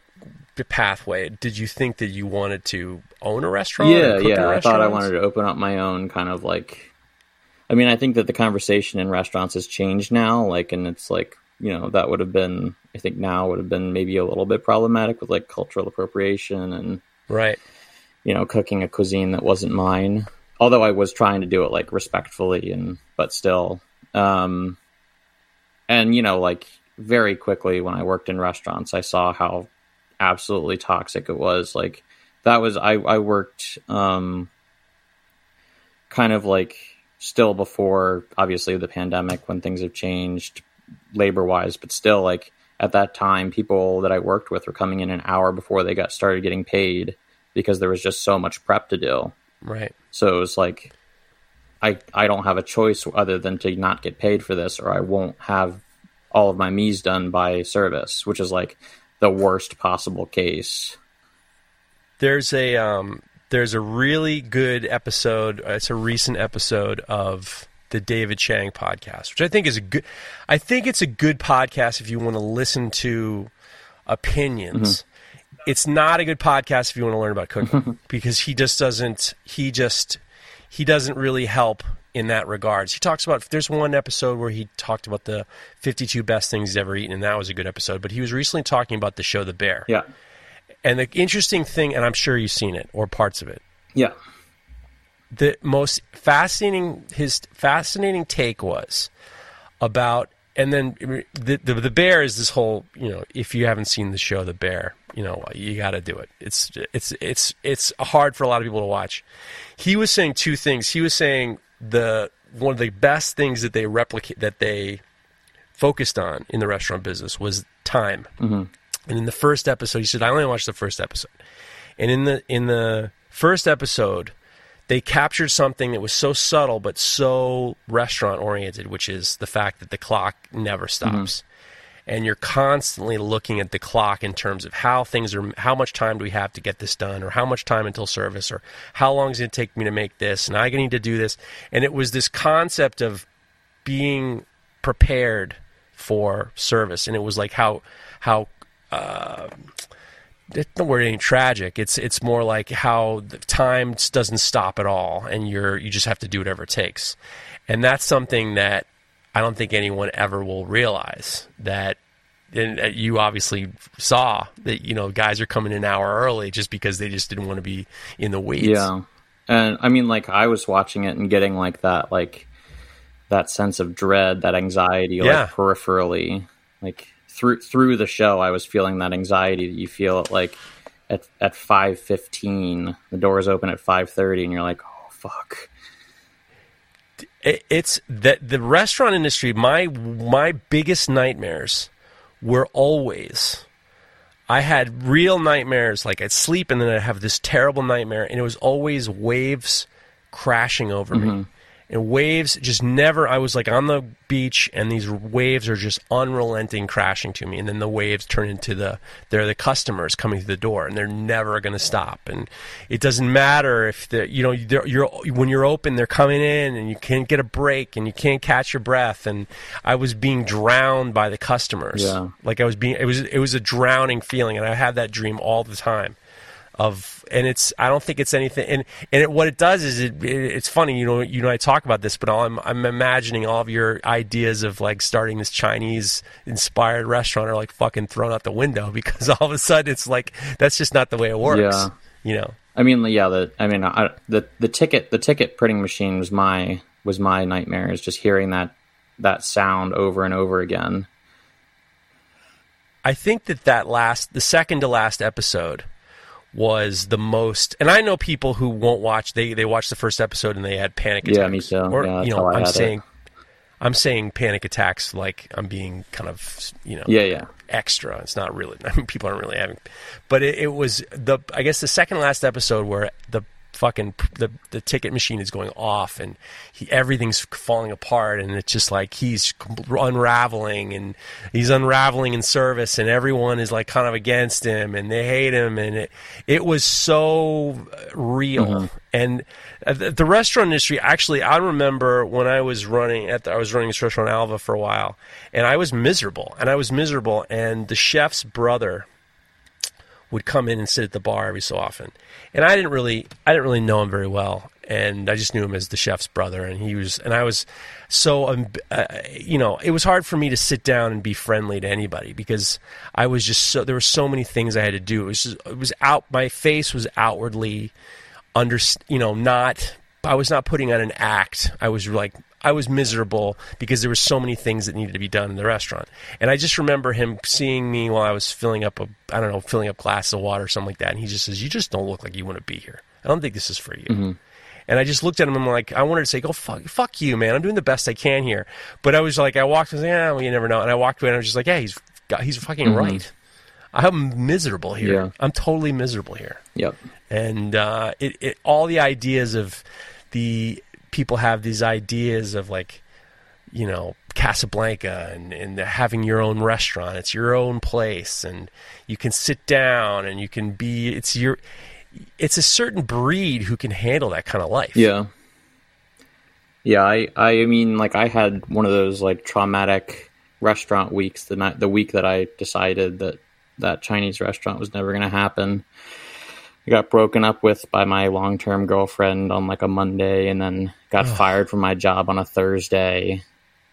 pathway, did you think that you wanted to own a restaurant? Yeah, yeah. I thought I wanted to open up my own kind of like. I mean, I think that the conversation in restaurants has changed now. Like, and it's like you know that would have been. I think now would have been maybe a little bit problematic with like cultural appropriation and Right. You know, cooking a cuisine that wasn't mine. Although I was trying to do it like respectfully and but still. Um and you know, like very quickly when I worked in restaurants, I saw how absolutely toxic it was. Like that was I I worked um kind of like still before obviously the pandemic when things have changed labor wise, but still like at that time people that I worked with were coming in an hour before they got started getting paid because there was just so much prep to do. Right. So it was like I I don't have a choice other than to not get paid for this or I won't have all of my mise done by service, which is like the worst possible case. There's a um, there's a really good episode. uh, It's a recent episode of the David Chang podcast, which I think is a good. I think it's a good podcast if you want to listen to opinions. It's not a good podcast if you want to learn about cooking because he just doesn't. He just he doesn't really help in that regards. He talks about there's one episode where he talked about the 52 best things he's ever eaten, and that was a good episode. But he was recently talking about the show The Bear. Yeah. And the interesting thing, and I'm sure you've seen it or parts of it, Yeah. the most fascinating his fascinating take was about and then the, the the bear is this whole you know if you haven't seen the show the bear you know you got to do it. It's it's it's it's hard for a lot of people to watch. He was saying two things. He was saying the one of the best things that they replicate that they focused on in the restaurant business was time. Mm-hmm. And in the first episode he said i only watched the first episode. And in the in the first episode they captured something that was so subtle but so restaurant oriented, which is the fact that the clock never stops. Mm-hmm. And you're constantly looking at the clock in terms of how things are, how much time do we have to get this done, or how much time until service, or how long is it going to take me to make this, and I need to do this. And it was this concept of being prepared for service, and it was like how how uh, it's not word ain't tragic. It's it's more like how the time doesn't stop at all, and you're you just have to do whatever it takes, and that's something that I don't think anyone ever will realize that. And uh, you obviously saw that you know guys are coming an hour early just because they just didn't want to be in the weeds. Yeah. And I mean like I was watching it and getting like that like that sense of dread, that anxiety Yeah. like peripherally. Like through through the show I was feeling that anxiety that you feel at like at at five fifteen. The doors open at five thirty and you're like, Oh fuck. It, it's that the restaurant industry my my biggest nightmares were always I had real nightmares like I'd sleep and then I'd have this terrible nightmare and it was always waves crashing over me mm-hmm. And waves just never I was like on the beach and these waves are just unrelenting crashing to me and then the waves turn into the they're the customers coming to the door and they're never going to stop and it doesn't matter if the you know they're, you're when you're open they're coming in and you can't get a break and you can't catch your breath and I was being drowned by the customers Yeah. like I was being it was it was a drowning feeling and I had that dream all the time of and it's I don't think it's anything and and it, what it does is it, it it's funny you know you know I talk about this but I'm I'm imagining all of your ideas of like starting this Chinese inspired restaurant are like fucking thrown out the window because all of a sudden it's like that's just not the way it works Yeah. you know I mean, yeah. The I mean, I, the the ticket the ticket printing machine was my was my nightmare. Is just hearing that that sound over and over again. I think that that last, the second to last episode, was the most. And I know people who won't watch. They they watch the first episode and they had panic attacks. Yeah, me too. Or Yeah, you know, I'm had it. saying. I'm saying panic attacks like I'm being kind of, you know, Yeah, yeah. extra. It's not really. I mean, people aren't really having, but it, it was the. I guess the second last episode where the fucking the the ticket machine is going off and he, everything's falling apart and it's just like he's unraveling and he's unraveling in service and everyone is like kind of against him and they hate him and it it was so real. And uh, the, the restaurant industry actually I remember when I was running at the, I was running this restaurant Alva for a while and I was miserable and I was miserable and the chef's brother would come in and sit at the bar every so often. And I didn't really I didn't really know him very well and I just knew him as the chef's brother and he was and I was so um, uh, you know, it was hard for me to sit down and be friendly to anybody because I was just so there were so many things I had to do. It was just, it was out my face was outwardly under you know not I was not putting on an act. I was like I was miserable because there were so many things that needed to be done in the restaurant. And I just remember him seeing me while I was filling up a I don't know, filling up glasses of water or something like that and he just says, "You just don't look like you want to be here. I don't think this is for you." And I just looked at him and I'm like, I wanted to say, "Go fuck, fuck you, man. I'm doing the best I can here." But I was like, I walked, I was like, "Yeah, well, you never know." And I walked away and I was just like, "Yeah, he's he's fucking right. I'm miserable here. Yeah. I'm totally miserable here." Yep. and uh, it, it all the ideas of the people have these ideas of like you know Casablanca and, and having your own restaurant it's your own place and you can sit down and you can be it's your it's a certain breed who can handle that kind of life Yeah. Yeah, I I mean like I had one of those like traumatic restaurant weeks the night the week that I decided that that Chinese restaurant was never going to happen. I got broken up with by my long-term girlfriend on like a Monday and then got fired from my job on a Thursday.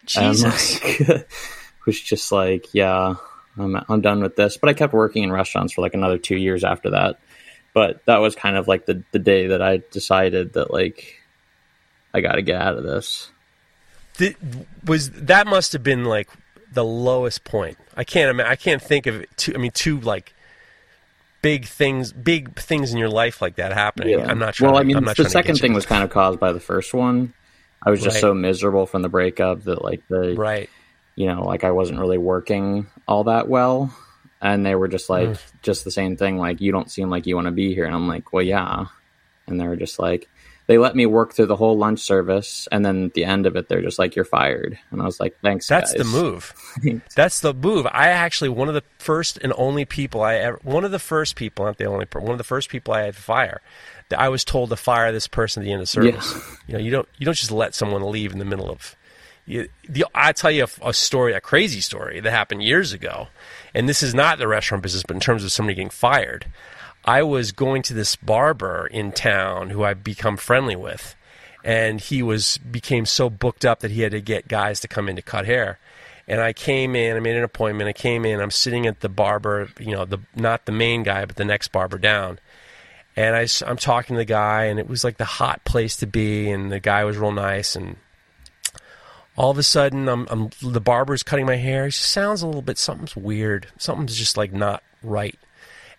Jesus. like, was just like, yeah, I'm I'm done with this. But I kept working in restaurants for like another 2 years after that. But that was kind of like the the day that I decided that like I got to get out of this. Th- was that must have been like the lowest point. I can't ima- I can't think of two, I mean two like big things big things in your life like that happening. I'm not trying Well, I mean, I'm not the second thing was kind of caused by the first one. I was just Right. so miserable from the breakup that like the right. you know like I wasn't really working all that well, and they were just like Mm. just the same thing like you don't seem like you want to be here, and I'm like well yeah, and they were just like they let me work through the whole lunch service, and then at the end of it they're just like you're fired, and I was like thanks. That's the move. That's the move. I actually one of the first and only people I ever one of the first people, not the only one of the first people I had to fire. That I was told to fire this person at the end of service. You know, you don't you don't just let someone leave in the middle of. You, the, I tell you a, a story, a crazy story that happened years ago, and this is not the restaurant business, but in terms of somebody getting fired. I was going to this barber in town who I've become friendly with, and he was became so booked up that he had to get guys to come in to cut hair. And I came in, I made an appointment. I came in, I'm sitting at the barber, you know, the not the main guy, but the next barber down. And I, I'm talking to the guy, and it was like the hot place to be, and the guy was real nice. And all of a sudden, I'm, I'm the barber's cutting my hair. He sounds a little bit something's weird. Something's just like not right.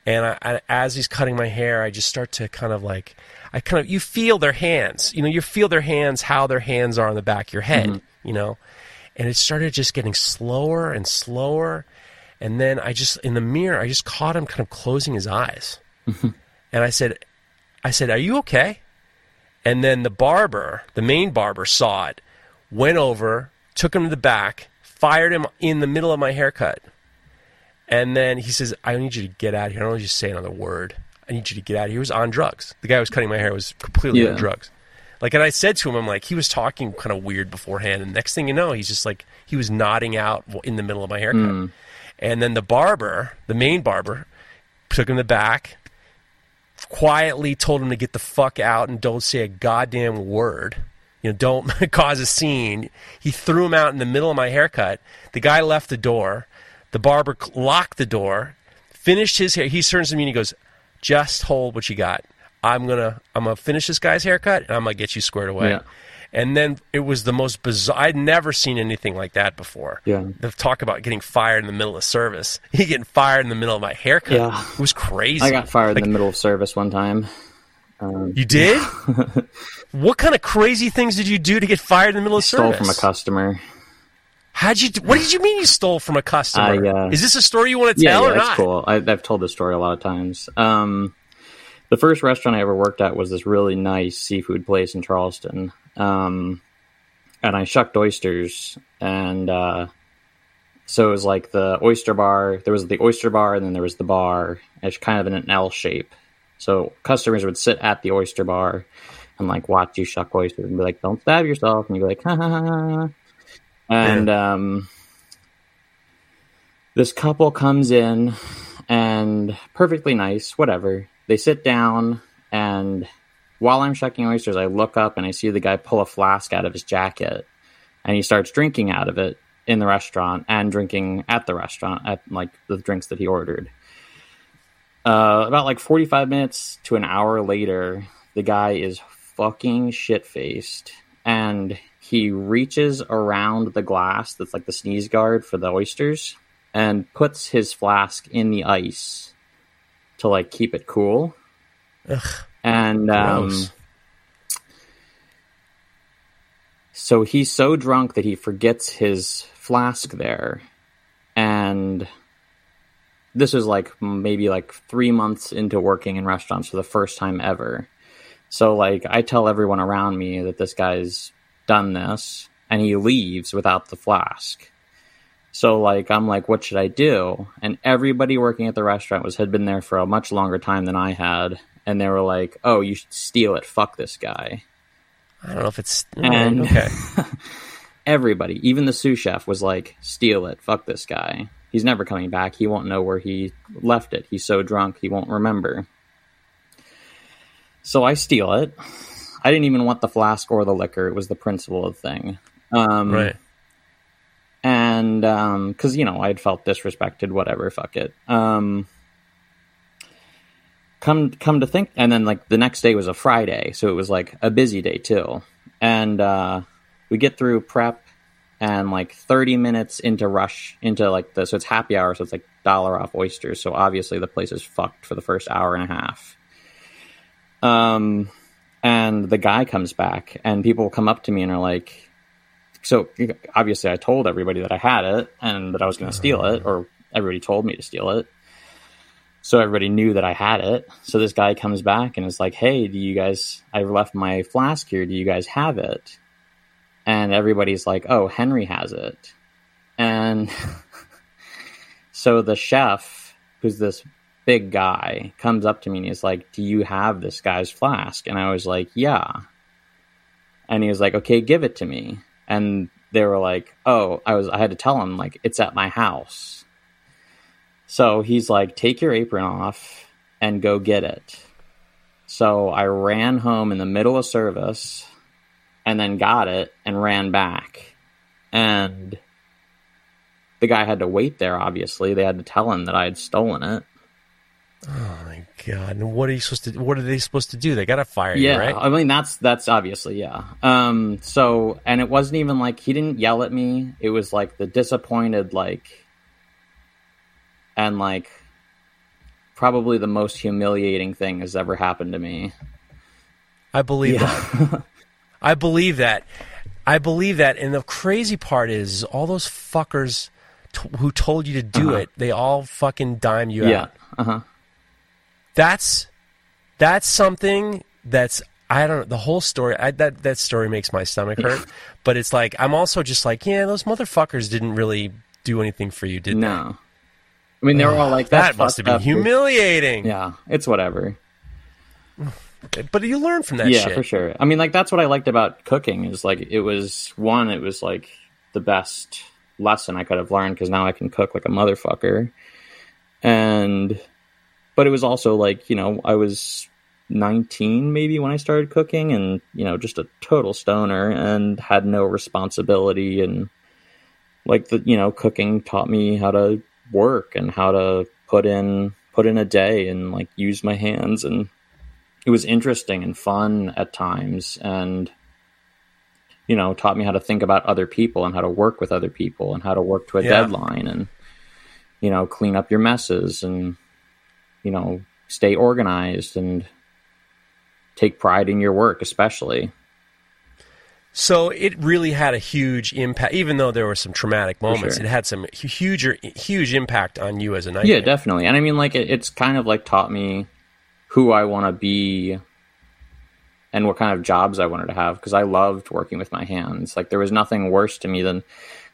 And I, I, as he's cutting my hair, I just start to kind of like, I kind of, you feel their hands, you know, you feel their hands, how their hands are on the back of your head, mm-hmm. you know, and it started just getting slower and slower. And then I just, in the mirror, I just caught him kind of closing his eyes. Mm-hmm. and I said, I said, are you okay? And then the barber, the main barber saw it, went over, took him to the back, fired him in the middle of my haircut. And then he says, I need you to get out of here. I don't want you to say another word. I need you to get out of here. He was on drugs. The guy who was cutting my hair was completely Yeah. on drugs. Like, and I said to him, I'm like, he was talking kind of weird beforehand. And next thing you know, he's just like, he was nodding out in the middle of my haircut. Hmm. And then the barber, the main barber, took him to the back, quietly told him to get the fuck out and don't say a goddamn word. You know, don't cause a scene. He threw him out in the middle of my haircut. The guy left the door. The barber locked the door, finished his hair. He turns to me and he goes, "Just hold what you got. I'm gonna, I'm gonna finish this guy's haircut and I'm gonna get you squared away." Yeah. And then it was the most bizarre. I'd never seen anything like that before. Yeah. The talk about getting fired in the middle of service. He getting fired in the middle of my haircut. Yeah. It was crazy. I got fired Like, in the middle of service one time. Um, you did? what kind of crazy things did you do to get fired in the middle of Stole service? Stole from a customer. How'd you? What did you mean you stole from a customer? I, uh, Is this a story you want to tell yeah, or that's not? cool. I, I've told this story a lot of times. Um, the first restaurant I ever worked at was this really nice seafood place in Charleston. Um, and I shucked oysters, and uh, so it was like the oyster bar. There was the oyster bar, and then there was the bar. It's kind of in an L shape. So customers would sit at the oyster bar and like watch you shuck oysters and be like, "Don't stab yourself," and you'd be like, "Ha ha ha." And um, this couple comes in and perfectly nice, whatever. They sit down, and while I'm shucking oysters, I look up and I see the guy pull a flask out of his jacket, and he starts drinking out of it in the restaurant and drinking at the restaurant at like the drinks that he ordered. Uh, about like 45 minutes to an hour later, the guy is fucking shit faced and he reaches around the glass that's like the sneeze guard for the oysters and puts his flask in the ice to like keep it cool. Ugh, And um, so he's so drunk that he forgets his flask there. And this is like maybe like three months into working in restaurants for the first time ever. So like I tell everyone around me that this guy's done this and he leaves without the flask. So like I'm like, what should I do? And everybody working at the restaurant was had been there for a much longer time than I had, and they were like, "Oh, you should steal it. Fuck this guy." I don't know if it's And- okay. Everybody, even the sous chef, was like, "Steal it. Fuck this guy. He's never coming back. He won't know where he left it. He's so drunk he won't remember." So I steal it. I didn't even want the flask or the liquor. It was the principle of the thing. Um, right. and because you know I'd felt disrespected, whatever, fuck it. Um, come come to think, and then like the next day was a Friday, so it was like a busy day too. And uh, we get through prep, and like thirty minutes into rush into like the so it's happy hour, so it's like dollar off oysters. So obviously the place is fucked for the first hour and a half. Um, and the guy comes back, and people come up to me and are like so obviously I told everybody that I had it and that I was going to steal it, or everybody told me to steal it. So everybody knew that I had it. So this guy comes back and is like, "Hey, do you guys? I left my flask here. Do you guys have it?" And everybody's like, "Oh, Henry has it." And so the chef, who's this big guy, comes up to me and he's like, "Do you have this guy's flask?" And I was like, "Yeah." And he was like, "Okay, give it to me." and they were like, "Oh, I was I had to tell him like it's at my house." So he's like, "Take your apron off and go get it." So I ran home in the middle of service and then got it and ran back. And the guy had to wait there obviously. They had to tell him that I had stolen it. Oh my god! And what are you supposed to? What are they supposed to do? They gotta fire yeah you, right? i mean that's that's obviously yeah um so and it wasn't even like he didn't yell at me it was like the disappointed like and like probably the most humiliating thing has ever happened to me I believe that. I believe that. I believe that. And the crazy part is, all those fuckers t- who told you to do it, they all fucking dime you yeah out. uh-huh That's that's something that's I don't know the whole story. I, that that story makes my stomach hurt. but it's like I'm also just like, yeah, those motherfuckers didn't really do anything for you, did they? no i mean they were all like they? That must have been humiliating. yeah it's whatever But you learn from that yeah shit. for sure i mean like that's what i liked about cooking is like it was one it was like the best lesson i could have learned because now i can cook like a motherfucker and but it was also like you know i was 19 maybe when i started cooking and you know just a total stoner and had no responsibility and like the you know cooking taught me how to work and how to put in put in a day and like use my hands and it was interesting and fun at times and you know, taught me how to think about other people and how to work with other people and how to work to a Yeah. deadline and you know, clean up your messes and you know, stay organized and take pride in your work, especially. So it really had a huge impact, even though there were some traumatic moments. sure. It had some huge, huge impact on you as a night. Yeah, definitely. And I mean, like, it, it's kind of like taught me who I want to be and what kind of jobs I wanted to have because I loved working with my hands. Like, there was nothing worse to me than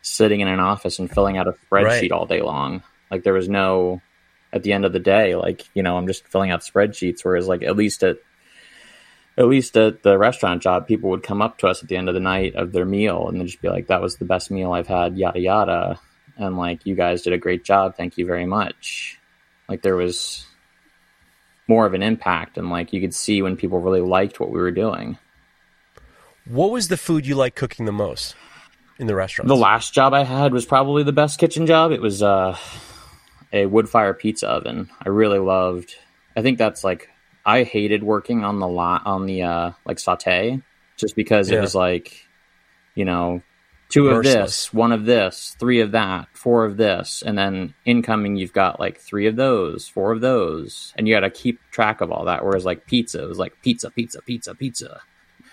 sitting in an office and filling out a spreadsheet Right. all day long. Like, there was no, at the end of the day, like, you know, I'm just filling out spreadsheets. Whereas, like, at least at, at least at the restaurant job, people would come up to us at the end of the night of their meal and they'd just be like, that was the best meal I've had, yada, yada. And like, you guys did a great job. Thank you very much. Like, there was more of an impact and like, you could see when people really liked what we were doing. What was the food you liked cooking the most in the restaurant? The last job I had was probably the best kitchen job. It was uh, a wood fire pizza oven. I really loved. I think that's like I hated working on the lot on the uh, like saute just because Yeah. it was like you know two of this, one of this, three of that, four of this, and then incoming you've got like three of those, four of those, and you got to keep track of all that. Whereas like pizza, it was like pizza, pizza, pizza, pizza.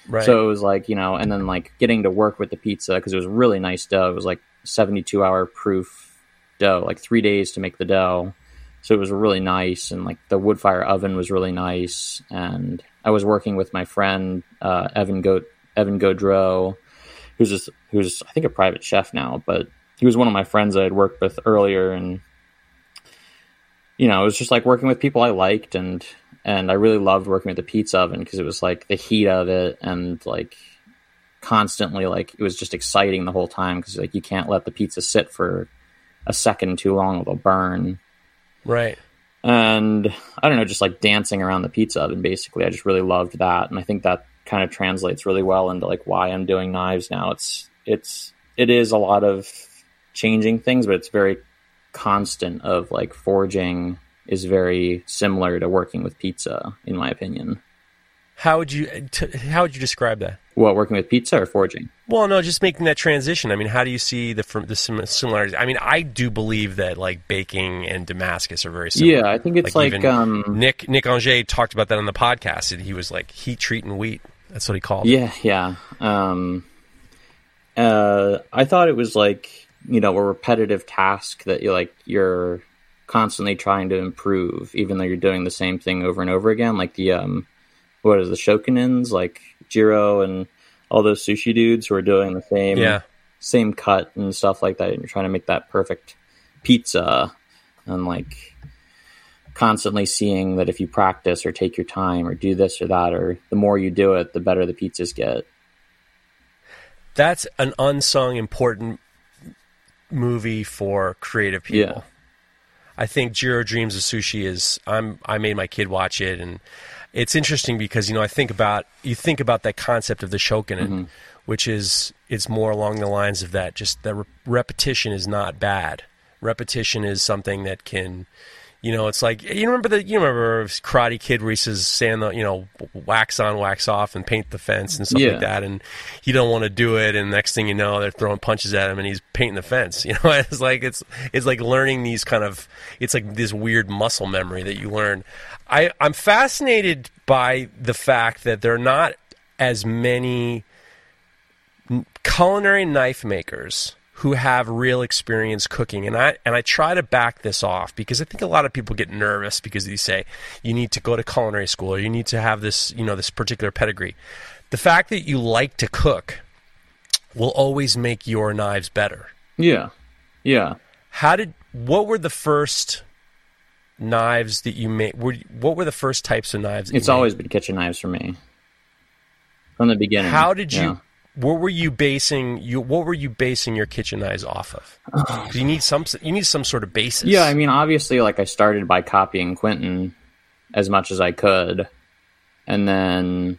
right. So it was like, you know, and then like getting to work with the pizza because it was really nice dough. It was like 72 hour proof dough, like three days to make the dough. So it was really nice. And like the wood fire oven was really nice. And I was working with my friend, uh, Evan Go Evan Godreau, who's just, who's, I think a private chef now, but he was one of my friends I had worked with earlier. And, you know, it was just like working with people I liked and and I really loved working with the pizza oven because it was like the heat of it and like constantly like it was just exciting the whole time because like you can't let the pizza sit for a second too long it'll burn. Right. and I don't know just like dancing around the pizza oven basically. I just really loved that and I think that kind of translates really well into like why I'm doing knives now. It's it's it is a lot of changing things but it's very constant of like forging is very similar to working with pizza in my opinion. How would you t- how would you describe that? what working with pizza or forging Well, no, just making that transition. I mean, how do you see the the similarities? I mean, I do believe that like baking and Damascus are very similar. yeah i think it's like, even um Nick Nick Anger talked about that on the podcast, and he was like heat treating wheat. That's what he called. it. Yeah, yeah. Um, uh, I thought it was like you know a repetitive task that you like you're constantly trying to improve, even though you're doing the same thing over and over again. Like the um, what is the shokunins like Jiro and all those sushi dudes who are doing the same Yeah. same cut and stuff like that. And you're trying to make that perfect pizza and like constantly seeing that if you practice or take your time or do this or that or the more you do it, the better the pizzas get. That's an unsung important movie for creative people. Yeah. I think Jiro Dreams of Sushi is I'm I made my kid watch it and it's interesting because you know I think about you think about that concept of the shokunin mm-hmm. which is it's more along the lines of that just that re- repetition is not bad. Repetition is something that can you know, it's like you remember the you remember Karate Kid where he says sand the you know wax on, wax off, and paint the fence and stuff Yeah. like that, and he don't want to do it, and next thing you know, they're throwing punches at him, and he's painting the fence. You know, it's like it's it's like learning these kind of it's like this weird muscle memory that you learn. I I'm fascinated by the fact that there are not as many culinary knife makers who have real experience cooking and I and I try to back this off because I think a lot of people get nervous because they say you need to go to culinary school or you need to have this you know this particular pedigree. The fact that you like to cook will always make your knives better. Yeah. Yeah. How did what were the first knives that you made were what were the first types of knives It's always been kitchen knives for me. From the beginning. How did you? Yeah. What were you basing you? What were you basing your kitchen knives off of? you need some. You need some sort of basis. Yeah, I mean, obviously, like I started by copying Quentin as much as I could, and then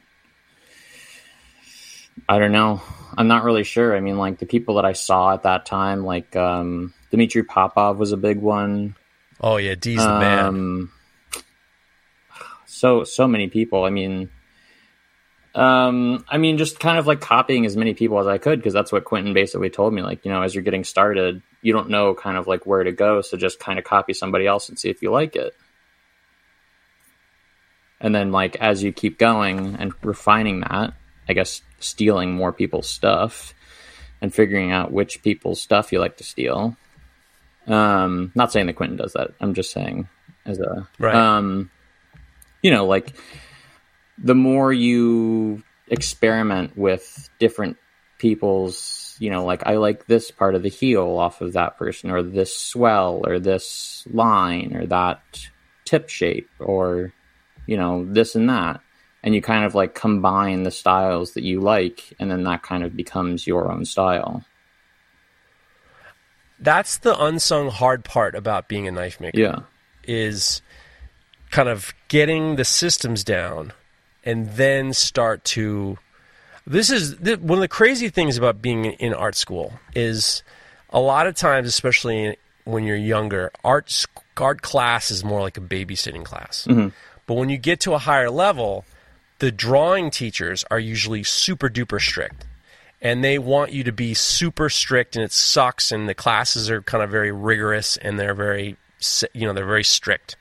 I don't know. I'm not really sure. I mean, like the people that I saw at that time, like um, Dmitry Popov was a big one. Oh yeah, D's the man. Um, so so many people. I mean, Um, I mean, just kind of like copying as many people as I could because that's what Quentin basically told me. Like, you know, as you're getting started, you don't know kind of like where to go, so just kind of copy somebody else and see if you like it. And then, like, as you keep going and refining that, I guess stealing more people's stuff and figuring out which people's stuff you like to steal. Um, not saying that Quentin does that. I'm just saying as a Right. um, you know, like the more you experiment with different people's, you know, like I like this part of the heel off of that person, or this swell, or this line, or that tip shape, or you know, this and that. And you kind of like combine the styles that you like, and then that kind of becomes your own style. That's the unsung hard part about being a knife maker. Yeah. is kind of getting the systems down and then start to this is one of the crazy things about being in art school is a lot of times especially when you're younger art art class is more like a babysitting class mm-hmm. but when you get to a higher level the drawing teachers are usually super duper strict and they want you to be super strict and it sucks and the classes are kind of very rigorous and they're very you know they're very strict.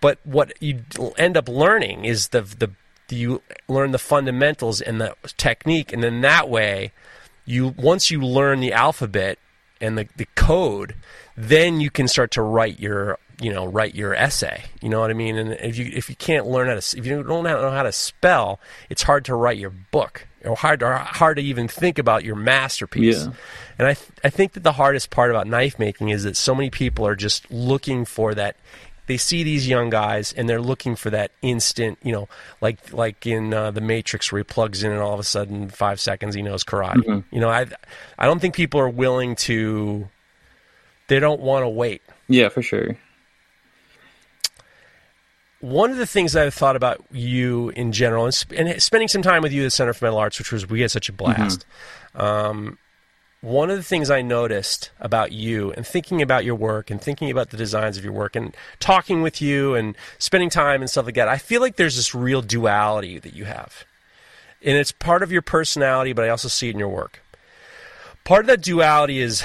But what you end up learning is the the you learn the fundamentals and the technique and then that way you once you learn the alphabet and the, the code then you can start to write your you know write your essay you know what i mean and if you if you can't learn how to if you don't know how to spell it's hard to write your book or hard or hard to even think about your masterpiece Yeah. and I, th- I think that the hardest part about knife making is that so many people are just looking for that. They see these young guys and they're looking for that instant, you know, like like in uh, the Matrix where he plugs in and all of a sudden five seconds he knows karate. You know, I I don't think people are willing to. They don't want to wait. Yeah, for sure. One of the things I've thought about you in general, and, sp- and spending some time with you at the Center for Metal Arts, which was we had such a blast. Um, one of the things I noticed about you, and thinking about your work, and thinking about the designs of your work, and talking with you, and spending time and stuff like that, I feel like there's this real duality that you have, and it's part of your personality, but I also see it in your work. Part of that duality is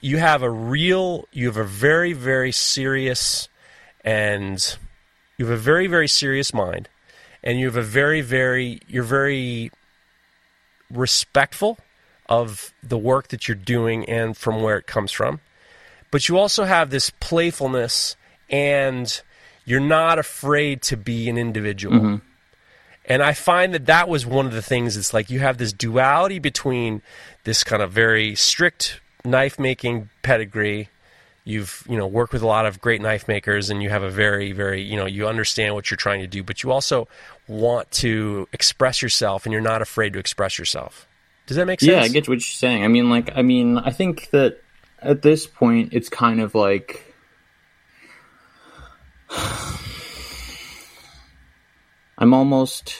you have a real, you have a very, very serious and you have a very very serious mind and you have a very very you're very respectful of the work that you're doing and from where it comes from but you also have this playfulness and you're not afraid to be an individual mm-hmm. and I find that that was one of the things. It's like you have this duality between this kind of very strict knife making pedigree. You've you know worked with a lot of great knife makers, and you have a very very you know you understand what you're trying to do, but you also want to express yourself, and you're not afraid to express yourself. Does that make sense? Yeah, I get what you're saying. I mean, like, I mean, I think that at this point, it's kind of like. I'm almost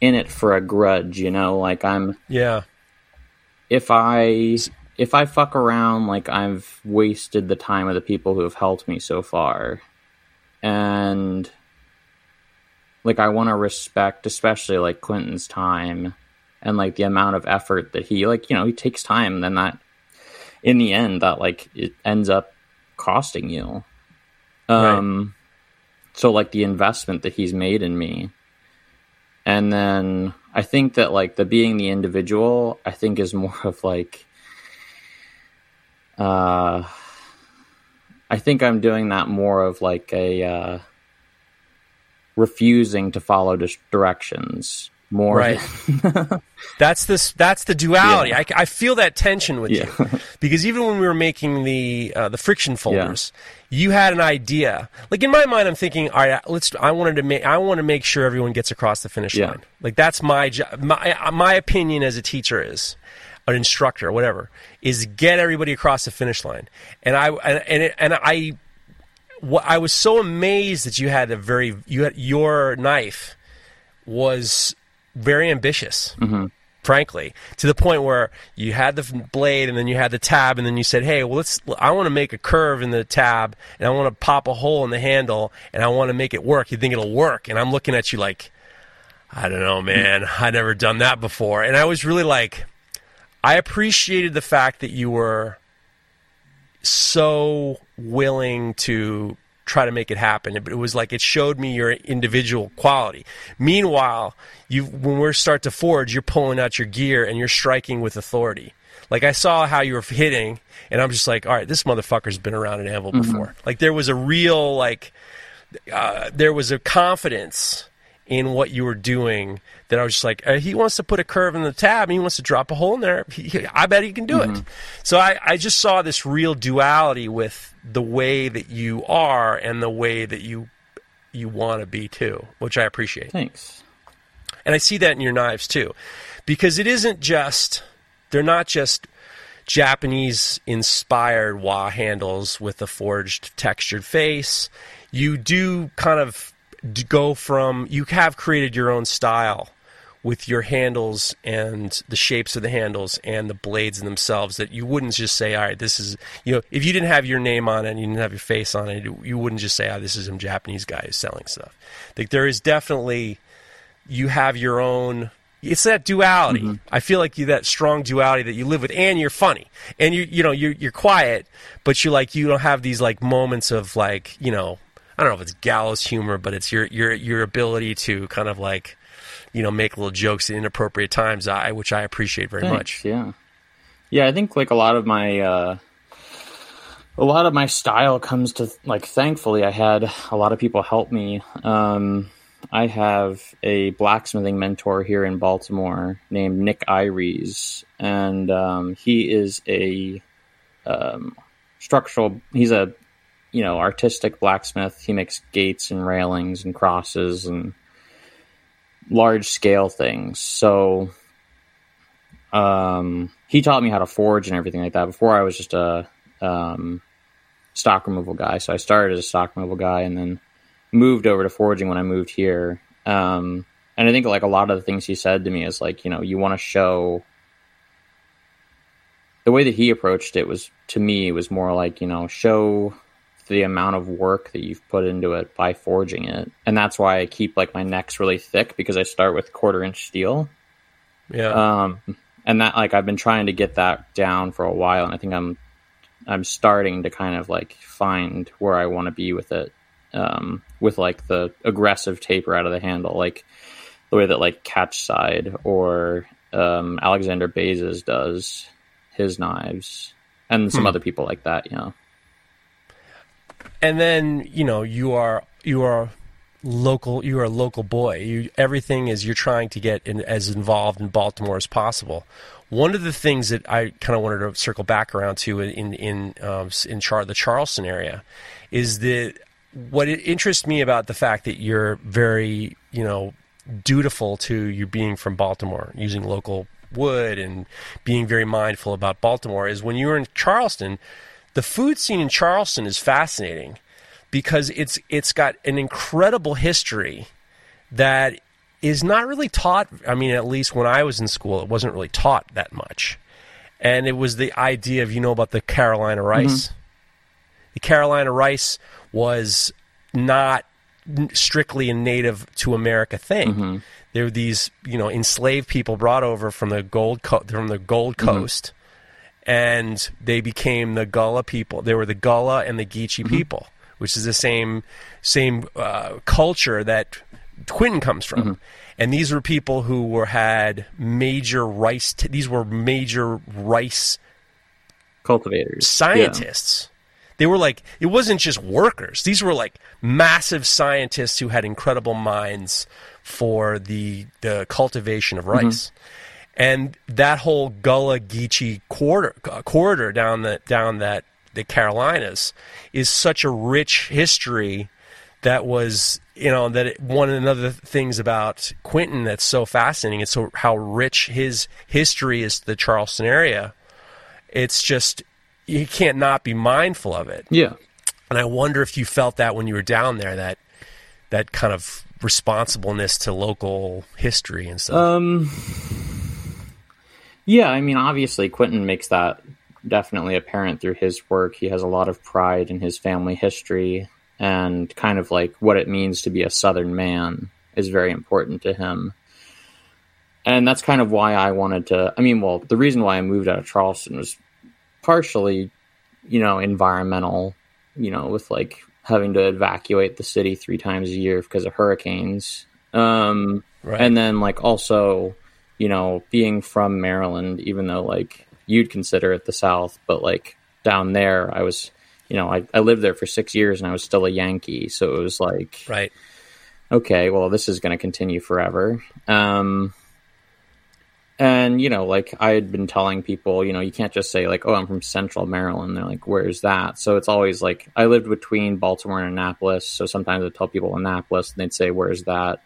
in it for a grudge, you know? Like, I'm. Yeah. If I. If I fuck around, like, I've wasted the time of the people who have helped me so far. And. Like, I want to respect, especially, like, Quentin's time and like the amount of effort that he like you know he takes time then that in the end that like it ends up costing you um so like the investment that he's made in me and then i think that like the being the individual i think is more of like uh i think i'm doing that more of like a uh refusing to follow dis- directions more Right. That's this. That's the duality. Yeah. I, I feel that tension with Yeah. you because even when we were making the uh, the friction folders, you had an idea. Like in my mind, I'm thinking, all right, let's. I wanted to make. I want to make sure everyone gets across the finish Yeah. line. Like that's my job. My my opinion as a teacher is. An instructor, whatever, is get everybody across the finish line, and I and and, it, and I, what I was so amazed that you had a very you had your knife was very ambitious, mm-hmm. frankly, to the point where you had the blade and then you had the tab, and then you said, "Hey, well, let's. I want to make a curve in the tab, and I want to pop a hole in the handle, and I want to make it work. You think it'll work?" And I'm looking at you like, I don't know, man. I never done that before, and I was really like, I appreciated the fact that you were so willing to try to make it happen. But it was like it showed me your individual quality. Meanwhile, you when we start to forge, you're pulling out your gear and you're striking with authority. Like I saw how you were hitting, and I'm just like, all right, this motherfucker's been around an anvil before. Like there was a real like, uh, there was a confidence in what you were doing that I was just like, uh, he wants to put a curve in the tab and he wants to drop a hole in there. He, he- I bet he can do it. So I, I just saw this real duality with the way that you are and the way that you you want to be too, which I appreciate. Thanks. And I see that in your knives too. Because it isn't just, they're not just Japanese inspired wa handles with a forged textured face. You do kind of go from, you have created your own style with your handles and the shapes of the handles and the blades in themselves that you wouldn't just say, all right, this is, you know, if you didn't have your name on it and you didn't have your face on it, you wouldn't just say, oh, this is some Japanese guy who's selling stuff. Like there is definitely, you have your own it's that duality mm-hmm. i feel like you that strong duality that you live with and you're funny and you you know you're, you're quiet but you like you don't have these like moments of like you know i don't know if it's gallows humor but it's your your your ability to kind of like you know make little jokes at inappropriate times i which i appreciate very Thanks, much Yeah. Yeah, I think like a lot of my uh a lot of my style comes to like thankfully I had a lot of people help me. Um I have a blacksmithing mentor here in Baltimore named Nick Iries and um he is a um structural he's a you know artistic blacksmith. He makes gates and railings and crosses and large scale things. So um, he taught me how to forge and everything like that. Before I was just a um, stock removal guy, so I started as a stock removal guy and then moved over to forging when I moved here. Um, and I think like a lot of the things he said to me is like, you know, you want to show the way that he approached it was to me was more like, you know, show the amount of work that you've put into it by forging it. And that's why I keep like my necks really thick because I start with quarter inch steel. yeah Um, and that like I've been trying to get that down for a while, and I think I'm I'm starting to kind of like find where I want to be with it, um, with like the aggressive taper out of the handle, like the way that like Catcheside or um, Alexander Bezos does his knives, and some other people like that, you know. And then you know you are you are local you are a local boy. You everything is you're trying to get in, as involved in baltimore as possible. One of the things that i kind of wanted to circle back around to in in um, in Char- the charleston area is that what interests me about the fact that you're very you know dutiful to you being from baltimore using local wood and being very mindful about baltimore is when you were in charleston the food scene in Charleston is fascinating because it's it's got an incredible history that is not really taught. I mean, at least when I was in school, it wasn't really taught that much. And it was the idea of you know about the Carolina mm-hmm. rice. The Carolina rice was not strictly a native to America thing. Mm-hmm. There were these you know enslaved people brought over from the gold co- from the Gold mm-hmm. Coast and they became the Gullah people. They were the Gullah and the Geechee mm-hmm. people, which is the same same uh, culture that Quentin comes from. Mm-hmm. And these were people who were had major rice. T- these were major rice Cultivators, scientists. They were like it wasn't just workers. These were like massive scientists who had incredible minds for the the cultivation of mm-hmm. rice. And that whole Gullah Geechee corridor, uh, corridor down the down that the Carolinas is such a rich history that was you know that it, one of the other things about Quentin that's so fascinating and so how rich his history is to the Charleston area. It's just you can't not be mindful of it. Yeah. And I wonder if you felt that when you were down there that that kind of responsibleness to local history and stuff. Um, yeah, I mean, obviously, Quentin makes that definitely apparent through his work. He has a lot of pride in his family history and kind of like what it means to be a Southern man. is very important to him. And that's kind of why I wanted to. I mean, well, the reason why I moved out of Charleston was partially, you know, environmental, you know, with like having to evacuate the city three times a year because of hurricanes. Um, right. And then, like, also, you know, being from Maryland, even though, like, you'd consider it the South, but, like, down there, I was you know, I, I lived there for six years and I was still a Yankee. So it was like, right. Okay, well, this is going to continue forever. Um, and you know, like I had been telling people, you know, you can't just say like, "Oh, I'm from Central Maryland." They're like, "Where's that?" So it's always like I lived between Baltimore and Annapolis. So sometimes I'd tell people Annapolis, and they'd say, "Where's that?"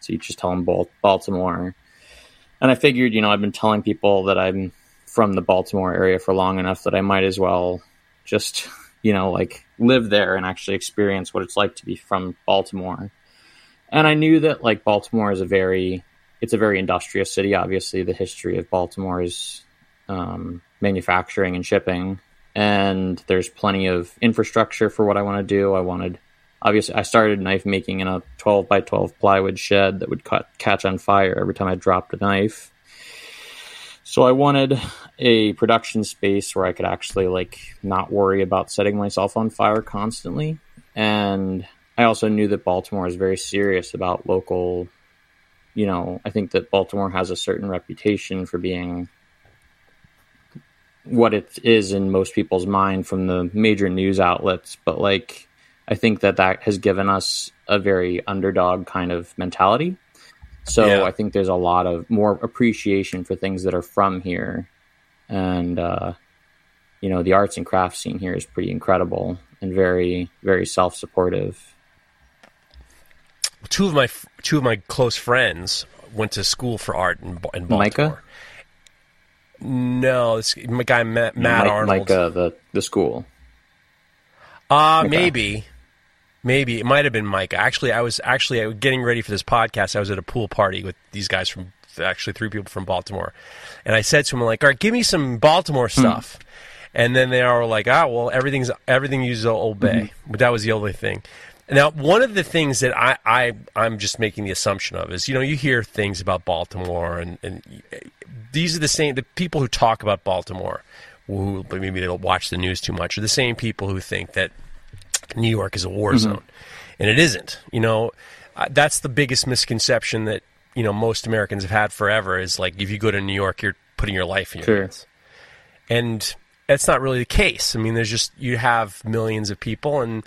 So you just tell them both Baltimore. And I figured, you know, I've been telling people that I'm from the Baltimore area for long enough that I might as well just you know, like live there and actually experience what it's like to be from Baltimore. And I knew that like Baltimore is a very, it's a very industrious city. Obviously, the history of Baltimore is um, manufacturing and shipping, and there's plenty of infrastructure for what I want to do. I wanted, obviously, I started knife making in a 12 by 12 plywood shed that would cut, catch on fire every time I dropped a knife. So I wanted a production space where I could actually like not worry about setting myself on fire constantly. And I also knew that Baltimore is very serious about local you know, I think that Baltimore has a certain reputation for being what it is in most people's mind from the major news outlets, but like I think that that has given us a very underdog kind of mentality so yeah. I think there's a lot of more appreciation for things that are from here, and uh, you know the arts and crafts scene here is pretty incredible and very very self supportive. Two of my two of my close friends went to school for art in, in Baltimore. MICA? No, this guy Matt, Matt Mike, Arnold. MICA, the the school. Uh, maybe. Maybe it might have been Mike. Actually, I was actually getting ready for this podcast. I was at a pool party with these guys from actually three people from Baltimore, and I said to them like, "All right, give me some Baltimore hmm. stuff." Mm. And then they are like, "Ah, well, everything's everything uses Old Bay," mm-hmm. but that was the only thing. Now, one of the things that I, I I'm just making the assumption of is, you know, you hear things about Baltimore, and, and these are the same the people who talk about Baltimore, who maybe they don't watch the news too much, are the same people who think that New York is a war mm-hmm. zone, and it isn't. You know, that's the biggest misconception that you know most Americans have had forever. Is like if you go to New York, you're putting your life in your sure. hands, and that's not really the case. I mean, there's just you have millions of people, and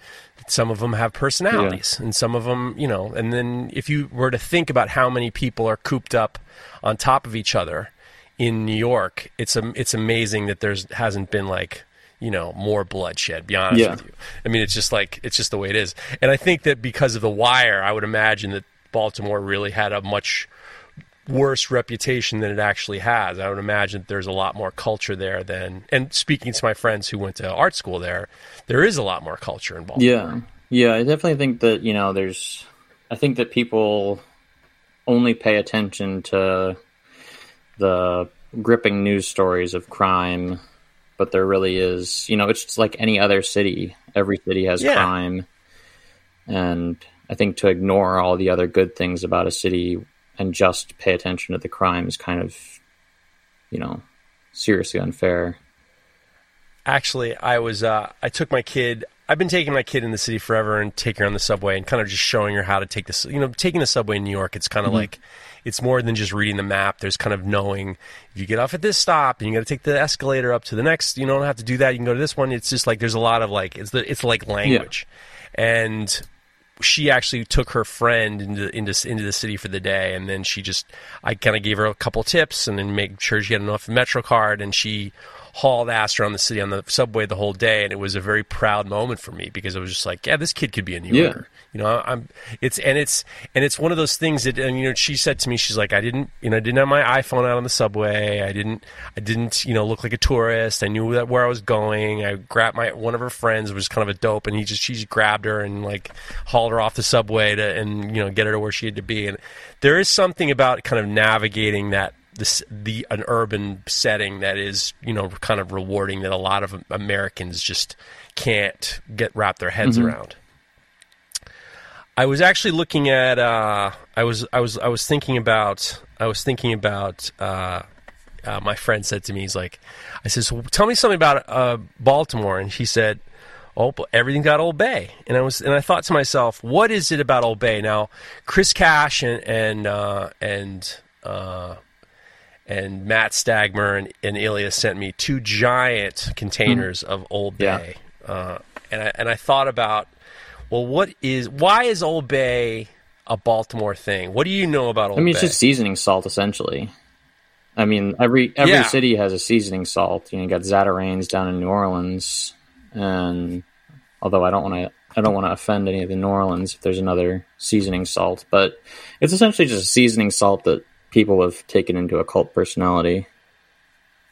some of them have personalities, yeah. and some of them, you know. And then if you were to think about how many people are cooped up on top of each other in New York, it's it's amazing that there's hasn't been like you know more bloodshed. Be honest yeah. with you. I mean, it's just like it's just the way it is. And I think that because of the wire, I would imagine that Baltimore really had a much worse reputation than it actually has. I would imagine that there's a lot more culture there than. And speaking to my friends who went to art school there, there is a lot more culture in Baltimore. Yeah, yeah, I definitely think that you know there's. I think that people only pay attention to the gripping news stories of crime but there really is, you know, it's just like any other city. Every city has yeah. crime. And I think to ignore all the other good things about a city and just pay attention to the crime is kind of, you know, seriously unfair. Actually, I was, uh, I took my kid, I've been taking my kid in the city forever and taking her on the subway and kind of just showing her how to take this, you know, taking the subway in New York, it's kind of mm-hmm. like, it's more than just reading the map. There's kind of knowing if you get off at this stop and you got to take the escalator up to the next. You don't have to do that. You can go to this one. It's just like there's a lot of like it's the it's like language, yeah. and she actually took her friend into into into the city for the day, and then she just I kind of gave her a couple tips and then make sure she had enough Metro card, and she hauled ass around the city on the subway the whole day, and it was a very proud moment for me because it was just like, yeah, this kid could be a New Yorker. Yeah. You know, I'm it's and it's and it's one of those things that and you know she said to me, she's like, I didn't you know I didn't have my iPhone out on the subway. I didn't I didn't you know look like a tourist. I knew that where I was going. I grabbed my one of her friends was kind of a dope, and he just she just grabbed her and like hauled her off the subway to and you know get her to where she had to be. And there is something about kind of navigating that this the an urban setting that is you know kind of rewarding that a lot of Americans just can't get wrap their heads mm-hmm. around. I was actually looking at. Uh, I was. I was. I was thinking about. I was thinking about. Uh, uh, my friend said to me, "He's like, I says, well, tell me something about uh, Baltimore," and he said, "Oh, everything got Old Bay." And I was, and I thought to myself, "What is it about Old Bay?" Now, Chris Cash and and uh, and uh, and Matt Stagmer and, and Ilya sent me two giant containers mm. of Old Bay, yeah. uh, and I and I thought about, well, what is why is Old Bay a Baltimore thing? What do you know about Old Bay? I mean, Bay? it's just seasoning salt essentially. I mean, every every yeah. city has a seasoning salt. You know, you got Zatarain's down in New Orleans, and although I don't want to, I don't want to offend any of the New Orleans if there's another seasoning salt, but it's essentially just a seasoning salt that people have taken into a cult personality.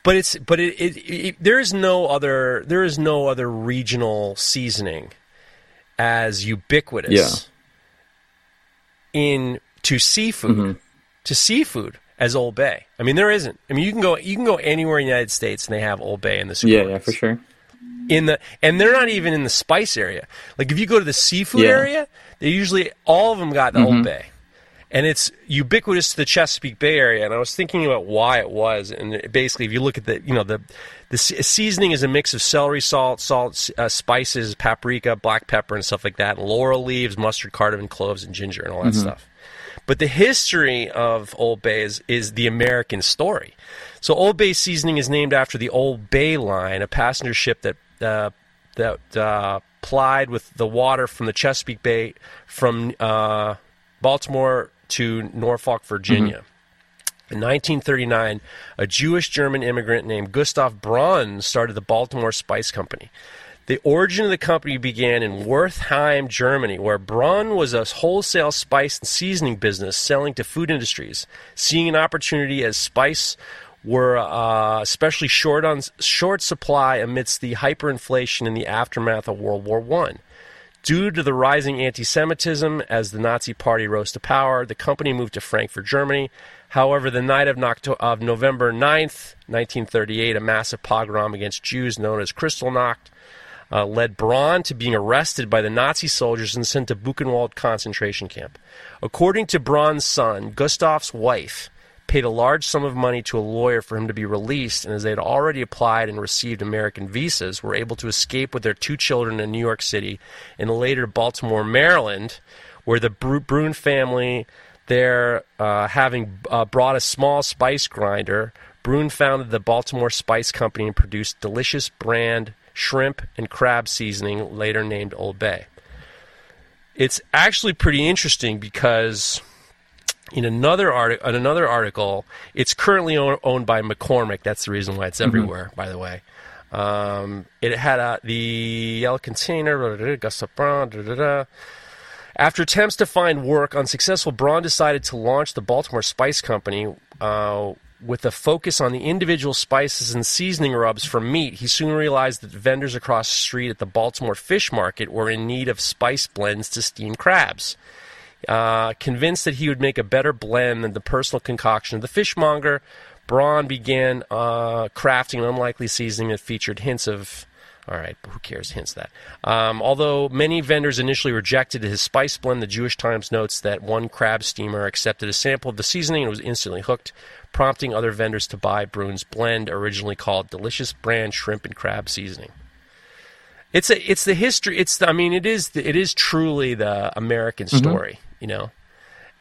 But it's but it, it, it there is no other there is no other regional seasoning as ubiquitous yeah. in to seafood mm-hmm. to seafood as Old Bay. I mean, there isn't. I mean, you can go you can go anywhere in the United States and they have Old Bay in the Yeah, yeah, for sure. In the and they're not even in the spice area. Like if you go to the seafood yeah. area, they usually all of them got the mm-hmm. Old Bay. And it's ubiquitous to the Chesapeake Bay area, and I was thinking about why it was. And basically, if you look at the, you know, the the seasoning is a mix of celery salt, salt, uh, spices, paprika, black pepper, and stuff like that, and laurel leaves, mustard, cardamom, cloves, and ginger, and all that mm-hmm. stuff. But the history of Old Bay is, is the American story. So Old Bay seasoning is named after the Old Bay Line, a passenger ship that uh, that uh, plied with the water from the Chesapeake Bay from uh, Baltimore to Norfolk, Virginia. Mm-hmm. In 1939, a Jewish German immigrant named Gustav Braun started the Baltimore Spice Company. The origin of the company began in Wertheim, Germany, where Braun was a wholesale spice and seasoning business selling to food industries. Seeing an opportunity as spice were uh, especially short on short supply amidst the hyperinflation in the aftermath of World War One. Due to the rising anti-Semitism as the Nazi Party rose to power, the company moved to Frankfurt, Germany. However, the night of November 9th, 1938, a massive pogrom against Jews known as Kristallnacht uh, led Braun to being arrested by the Nazi soldiers and sent to Buchenwald concentration camp. According to Braun's son, Gustav's wife paid a large sum of money to a lawyer for him to be released, and as they had already applied and received American visas, were able to escape with their two children in New York City and later Baltimore, Maryland, where the Brunn family there uh, having uh, brought a small spice grinder. Brunn founded the Baltimore Spice Company and produced delicious brand shrimp, and crab seasoning, later named Old Bay. It's actually pretty interesting because in another article, in another article, it's currently owned by McCormick. That's the reason why it's mm-hmm. everywhere. Mm-hmm. By the way, um, it had a, the yellow container. After attempts to find work unsuccessful, Braun decided to launch the Baltimore Spice Company. Uh, with a focus on the individual spices and seasoning rubs for meat, he soon realized that vendors across the street at the Baltimore Fish Market were in need of spice blends to steam crabs. Uh, convinced that he would make a better blend than the personal concoction of the fishmonger, Braun began uh, crafting an unlikely seasoning that featured hints of all right, but who cares? Hints that. Um, although many vendors initially rejected his spice blend, the Jewish Times notes that one crab steamer accepted a sample of the seasoning and was instantly hooked, prompting other vendors to buy Brunn's blend, originally called Delicious Brand Shrimp and Crab Seasoning. It's a, it's the history. It's the, I mean, it is the, it is truly the American mm-hmm. story, mm-hmm. You know,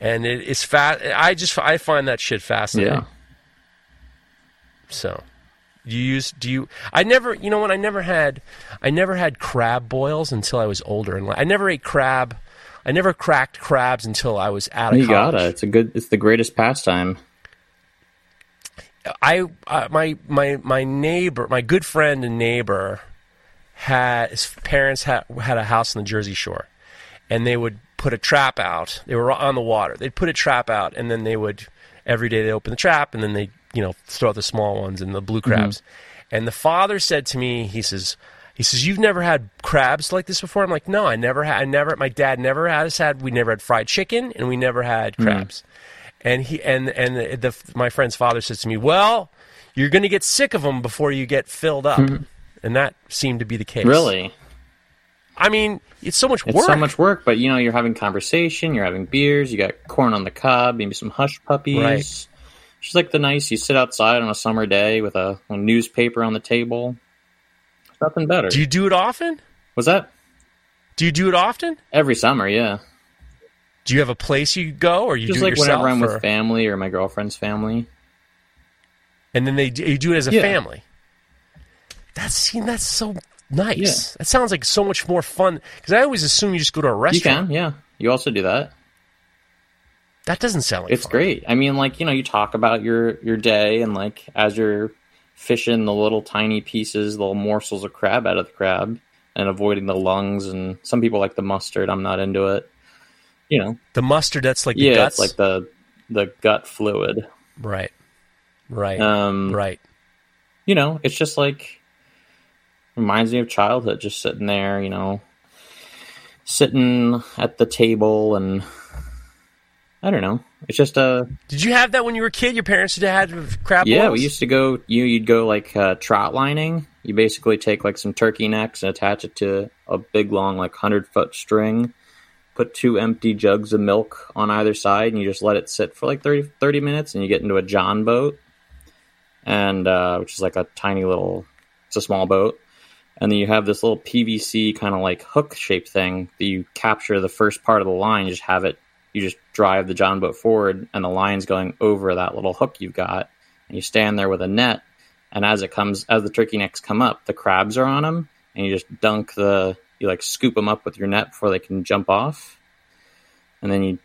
and it, it's fat. I just I find that shit fascinating. Yeah. So do you use? Do you? I never. You know what? I never had. I never had crab boils until I was older, and I never ate crab. I never cracked crabs until I was out of you college. gotta. It's a good. It's the greatest pastime. I uh, my my my neighbor, my good friend and neighbor, had his parents had had a house on the Jersey Shore, and they would put a trap out. They were on the water. They'd put a trap out, and then they would every day they open the trap, and then they you know, throw out the small ones and the blue crabs. Mm-hmm. And the father said to me, he says, he says, "You've never had crabs like this before." I'm like, "No, I never had. I never. My dad never had us had. We never had fried chicken, and we never had mm-hmm. crabs." Mm-hmm. And he and and the, the, my friend's father says to me, "Well, you're going to get sick of them before you get filled up," mm-hmm. and that seemed to be the case. Really? I mean, it's so much It's work. so much work, but you know, you're having conversation, you're having beers, you got corn on the cob, maybe some hush puppies. Right. Just like the nice, you sit outside on a summer day with a, a newspaper on the table. There's nothing better. Do you do it often? Was that Do you do it often? every summer? Yeah, Do you have a place you go, or you just do it like yourself? whenever I'm or- with family or my girlfriend's family. and then they you do it as a Yeah. family. That's that's so nice. Yeah. That sounds like so much more fun. Because I always assume you just go to a restaurant. You can, yeah. You also do that. That doesn't sound like It's fun. great. I mean, like you know, you talk about your your day and like as you're fishing the little tiny pieces, little morsels of crab out of the crab, and avoiding the lungs. And some people like the mustard. I'm not into it. You know, The mustard, that's like the yeah, guts. it's like the the gut fluid. right, right, Um, right. You know, it's just like reminds me of childhood, just sitting there. You know, sitting at the table and. I don't know. It's just a Did you have that when you were a kid? Your parents had crab Yeah, we used to go. You you'd go like uh, trot lining. You basically take like some turkey necks and attach it to a big long like hundred foot string. Put two empty jugs of milk on either side, and you just let it sit for like 30, 30 minutes, and you get into a john boat, and uh, which is like a tiny little, it's a small boat, and then you have this little PVC kind of like hook shape thing that you capture the first part of the line. You just have it. You just drive the john boat forward, and the line's going over that little hook you've got and you stand there with a net and as it comes as the turkey necks come up the crabs are on them and you just dunk the you like scoop them up with your net before they can jump off and then you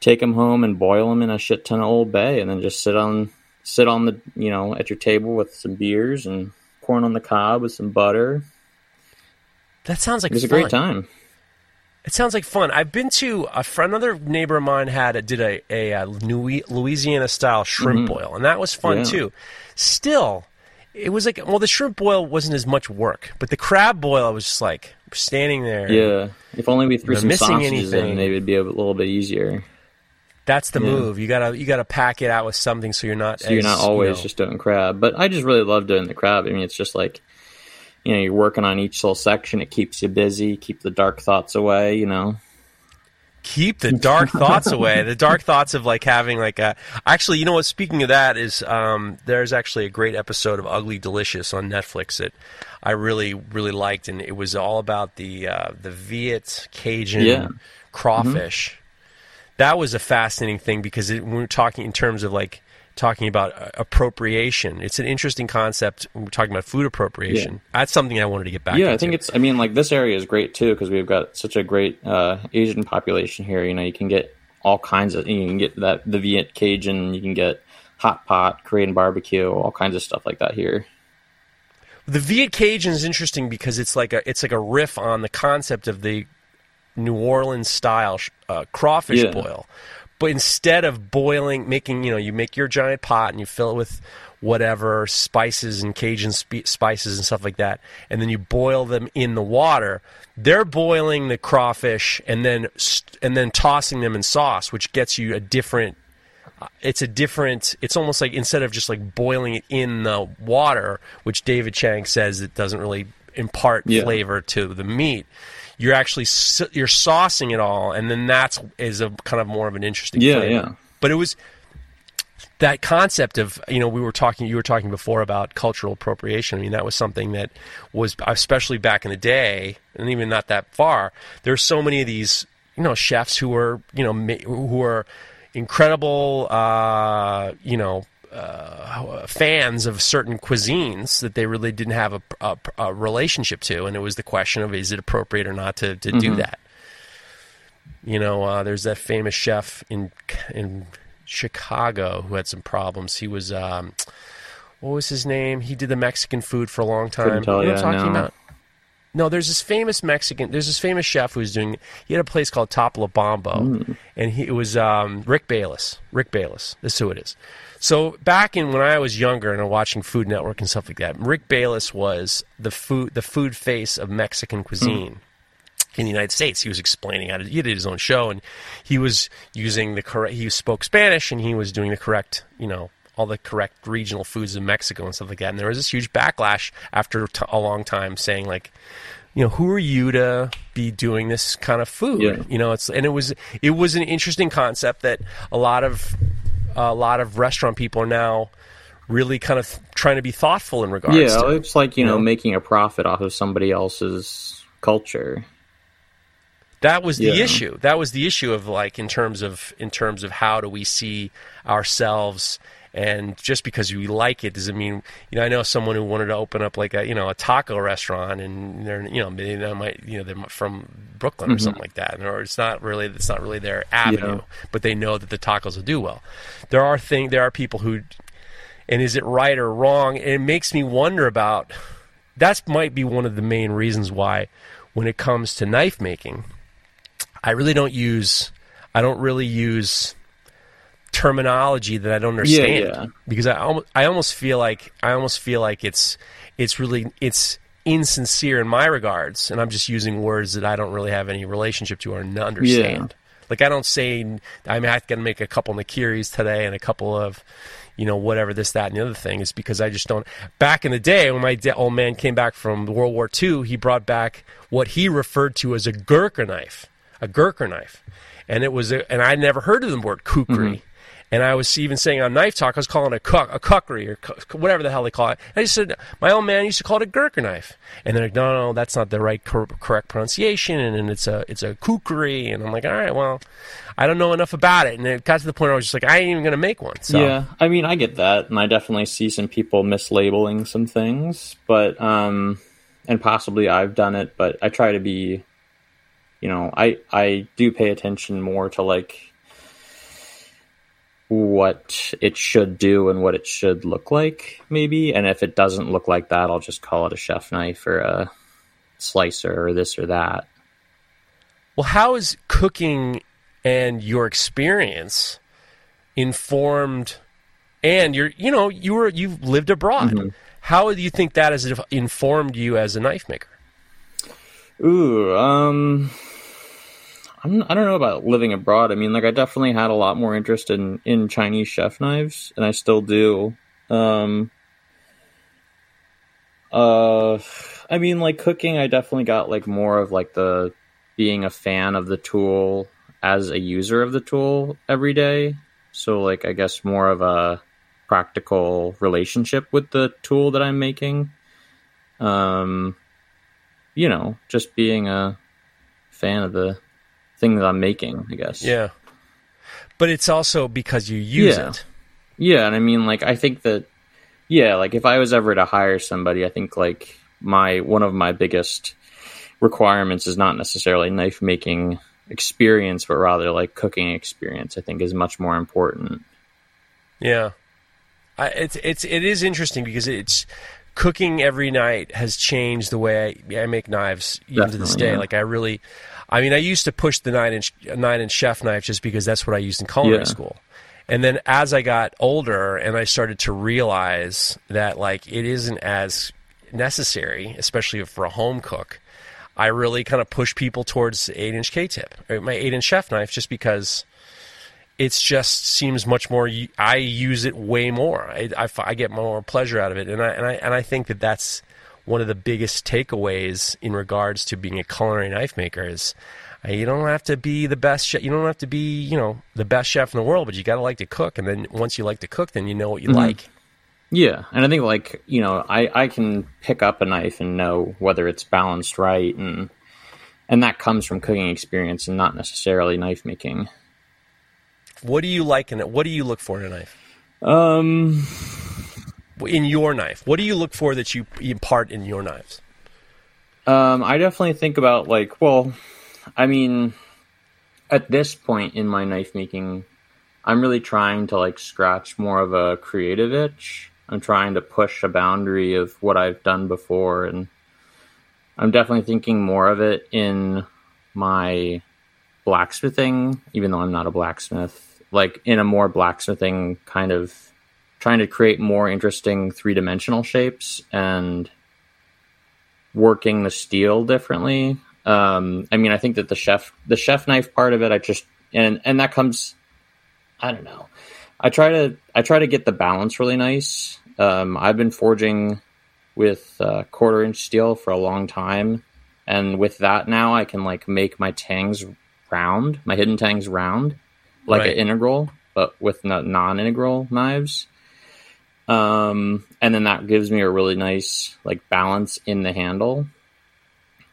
take them home and boil them in a shit ton of old bay and then just sit on sit on the you know at your table with some beers and corn on the cob with some butter that sounds like it was a great time It sounds like fun. I've been to a friend, another neighbor of mine had a, did a, a, uh Louisiana style shrimp boil, and that was fun Mm-hmm. Yeah. too. Still, it was like well, the shrimp boil wasn't as much work, but the crab boil, I was just like standing there. yeah if only we threw some missing sausages anything. in maybe it'd be a little bit easier That's the Yeah. move. You gotta you gotta pack it out with something so you're not So you're as, not you always know- just doing crab. But I just really love doing the crab. I mean, it's just like, you know, you're working on each little section. It keeps you busy, keep the dark thoughts away, you know. keep the dark thoughts away. The dark thoughts of like having like a actually, you know what? Speaking of that, is um, there's actually a great episode of Ugly Delicious on Netflix that I really really liked, and it was all about the uh, the Viet Cajun Yeah. crawfish. That was a fascinating thing because it, when we're talking in terms of like talking about uh, appropriation, it's an interesting concept. When we're talking about food appropriation. That's something I wanted to get back. yeah, I think it's, I mean, like this area is great too because we've got such a great uh, Asian population here. You know, you can get all kinds of, you can get that, the Viet Cajun, you can get hot pot, Korean barbecue, all kinds of stuff like that here. The Viet Cajun is interesting because it's like a it's like a riff on the concept of the New Orleans style uh, crawfish Yeah. boil, but instead of boiling, making you know you make your giant pot and you fill it with whatever spices and Cajun spe- spices and stuff like that, and then you boil them in the water. They're boiling the crawfish and then st- and then tossing them in sauce, which gets you a different it's a different it's almost like instead of just like boiling it in the water which david chang says it doesn't really impart Yeah. flavor to the meat you're actually you're saucing it all and then that's is a kind of more of an interesting Yeah, flavor. yeah. but it was that concept of you know we were talking you were talking before about cultural appropriation i mean that was something that was especially back in the day and even not that far there's so many of these you know chefs who are you know who are incredible uh, you know uh, fans of certain cuisines that they really didn't have a, a, a relationship to and it was the question of is it appropriate or not to, to do that you know, uh, there's that famous chef in in Chicago who had some problems. He was, um, what was his name? He did the Mexican food for a long time. Tell you know talking no. about? No, there's this famous Mexican. There's this famous chef who was doing. He had a place called Topolobampo, Hmm. and he it was um, Rick Bayless. Rick Bayless. This is who it is. So back in when I was younger and watching Food Network and stuff like that, Rick Bayless was the food the food face of Mexican hmm. cuisine in the United States. He was explaining how to. He did his own show, and he was using the correct. He spoke Spanish, and he was doing the correct, you know, all the correct regional foods of Mexico and stuff like that. And there was this huge backlash after t- a long time saying like, you know, who are you to be doing this kind of food? Yeah. You know, it's and it was it was an interesting concept that a lot of a lot of restaurant people are now really kind of trying to be thoughtful in regards to. Yeah, to. it's like you know know? making a profit off of somebody else's culture. That was the Yeah. issue. That was the issue of like in terms of in terms of how do we see ourselves and just because we like it doesn't mean you know I know someone who wanted to open up like a you know a taco restaurant and they're you know they they might you know they're from Brooklyn or mm-hmm. something like that or it's not really it's not really their avenue but they know that the tacos will do well. There are thing there are people who and is it right or wrong? And it makes me wonder about that might be one of the main reasons why when it comes to knife making I really don't use I don't really use terminology that I don't understand yeah. because I almost I almost feel like I almost feel like it's it's really it's insincere in my regards and I'm just using words that I don't really have any relationship to or understand. Like I don't say I'm going to make a couple nakiris today and a couple of you know whatever this that and the other thing is because I just don't. Back in the day when my old man came back from World War II, he brought back what he referred to as a Gurkha knife, a Gurkha knife, and it was a, and I never heard of the word kukri. Mm-hmm. And I was even saying on Knife Talk, I was calling it a, cook, a cookery or whatever the hell they call it. I just said, my old man used to call it a Gurkha knife. And they're like, no, no, that's not the right cor- correct pronunciation. And, and it's a it's a kookery. And I'm like, all right, well, I don't know enough about it. And it got to the point where I was just like, I ain't even going to make one. So, Yeah, I mean, I get that, and I definitely see some people mislabeling some things, but um, and possibly I've done it, but I try to be, you know, I I do pay attention more to like what it should do and what it should look like, maybe, and if it doesn't look like that, I'll just call it a chef knife or a slicer or this or that. Well, how is cooking and your experience informed? And you're, you know, you were you've lived abroad. How do you think that has informed you as a knife maker? Ooh, um, I'm, I don't know about living abroad. I mean, like, I definitely had a lot more interest in in Chinese chef knives, and I still do. Um, uh, I mean, like cooking, I definitely got like more of like the being a fan of the tool as a user of the tool every day. So, like, I guess more of a practical relationship with the tool that I'm making. Um, you know, just being a fan of the thing that I'm making, I guess. Yeah. But it's also because you use Yeah. it. Yeah, and I mean, like, I think that, yeah, like, if I was ever to hire somebody, I think, like, my, one of my biggest requirements is not necessarily knife making experience, but rather, like, cooking experience, I think is much more important. Yeah. I, it's it's it is interesting because it's cooking every night has changed the way I, I make knives even to this day. yeah. Like I really, I mean, I used to push the nine inch nine inch chef knife just because that's what I used in culinary Yeah. school. And then as I got older and I started to realize that like it isn't as necessary, especially for a home cook, I really kind of push people towards eight inch K tip, my eight inch chef knife, just because it just seems much more. I use it way more. I, I, I get more pleasure out of it, and I and I and I think that that's one of the biggest takeaways in regards to being a culinary knife maker is. uh, You don't have to be the best chef. You don't have to be, you know, the best chef in the world, but you got to like to cook. And then once you like to cook, then you know what you like. Yeah, and I think like you know, I I can pick up a knife and know whether it's balanced right, and and that comes from cooking experience and not necessarily knife making. What do you like in it? What do you look for in a knife? Um, In your knife, what do you look for that you impart in your knives? um, I definitely think about like, well, I mean, at this point in my knife making, I'm really trying to like scratch more of a creative itch. I'm trying to push a boundary of what I've done before, and I'm definitely thinking more of it in my blacksmithing, even though I'm not a blacksmith, like in a more blacksmithing kind of trying to create more interesting three dimensional shapes and working the steel differently. Um, I mean, I think that the chef, the chef knife part of it, I just, and, and that comes, I don't know. I try to, I try to get the balance really nice. Um, I've been forging with uh, quarter inch steel for a long time. and with that now I can like make my tangs round, my hidden tangs round, like Right. an integral, but with non-integral knives. Um, and then that gives me a really nice like balance in the handle.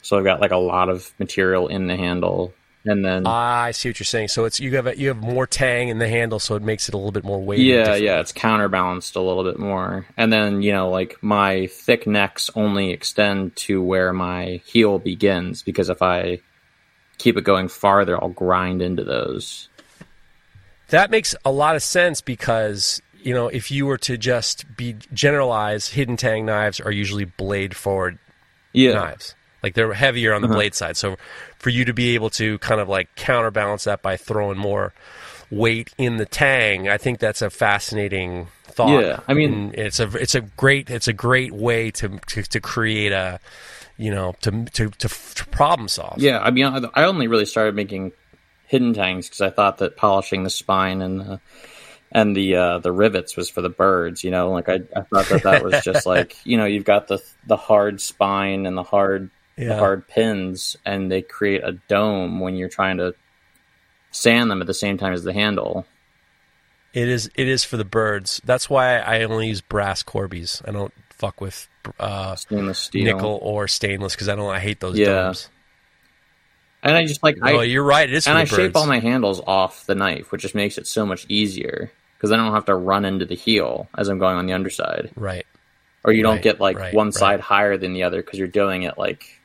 So I've got like a lot of material in the handle, and then Ah, I see what you're saying. So it's you have a, you have more tang in the handle, so it makes it a little bit more weighty. yeah, yeah, it's counterbalanced a little bit more. And then you know, like my thick necks only extend to where my heel begins because if I keep it going farther, I'll grind into those. That makes a lot of sense because you know if you were to just be generalize, hidden tang knives are usually blade forward Yeah, knives. Like they're heavier on the uh-huh. blade side. So for you to be able to kind of like counterbalance that by throwing more weight in the tang, I think that's a fascinating thought. Yeah, I mean- And it's a it's a great it's a great way to to, to create a you know to, to to to problem solve. Yeah, I mean, I I only really started making hidden tangs because I thought that polishing the spine and the and the uh, the rivets was for the birds. You know, like I, I thought that that was just like you know you've got the the hard spine and the hard the hard pins, and they create a dome when you're trying to sand them at the same time as the handle. It is it is for the birds. That's why I only use brass Corbies. I don't fuck with uh, Stainless steel. nickel or stainless because I don't I hate those Yeah. domes. And I just like I, oh, you're right. It is for and I birds. shape all my handles off the knife, which just makes it so much easier because I don't have to run into the heel as I'm going on the underside. right. or you don't Right, get like right, one right. side higher than the other because you're doing it like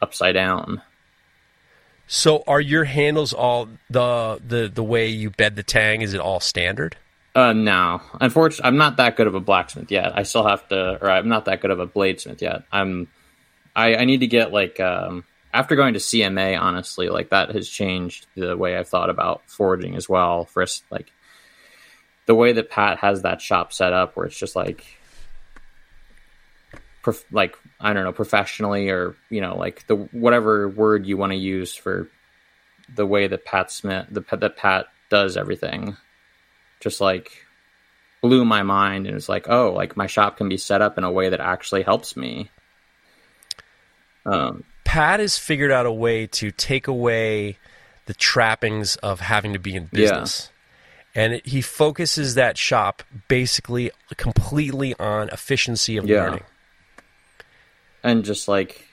upside down. So are your handles all the the the way you bed the tang? Is it all standard? Uh, no, unfortunately, I'm not that good of a blacksmith yet. I still have to, or I'm not that good of a bladesmith yet. I'm, I, I need to get like, um, after going to CMA, honestly, like that has changed the way I've thought about forging as well. First, like the way that Pat has that shop set up, where it's just like, prof- like I don't know, professionally, or you know, like the whatever word you want to use for the way that Pat Smith, the that Pat does everything just like blew my mind and it's like oh like my shop can be set up in a way that actually helps me um Pat has figured out a way to take away the trappings of having to be in Yeah. And it, he focuses that shop basically completely on efficiency of Yeah. learning. and just like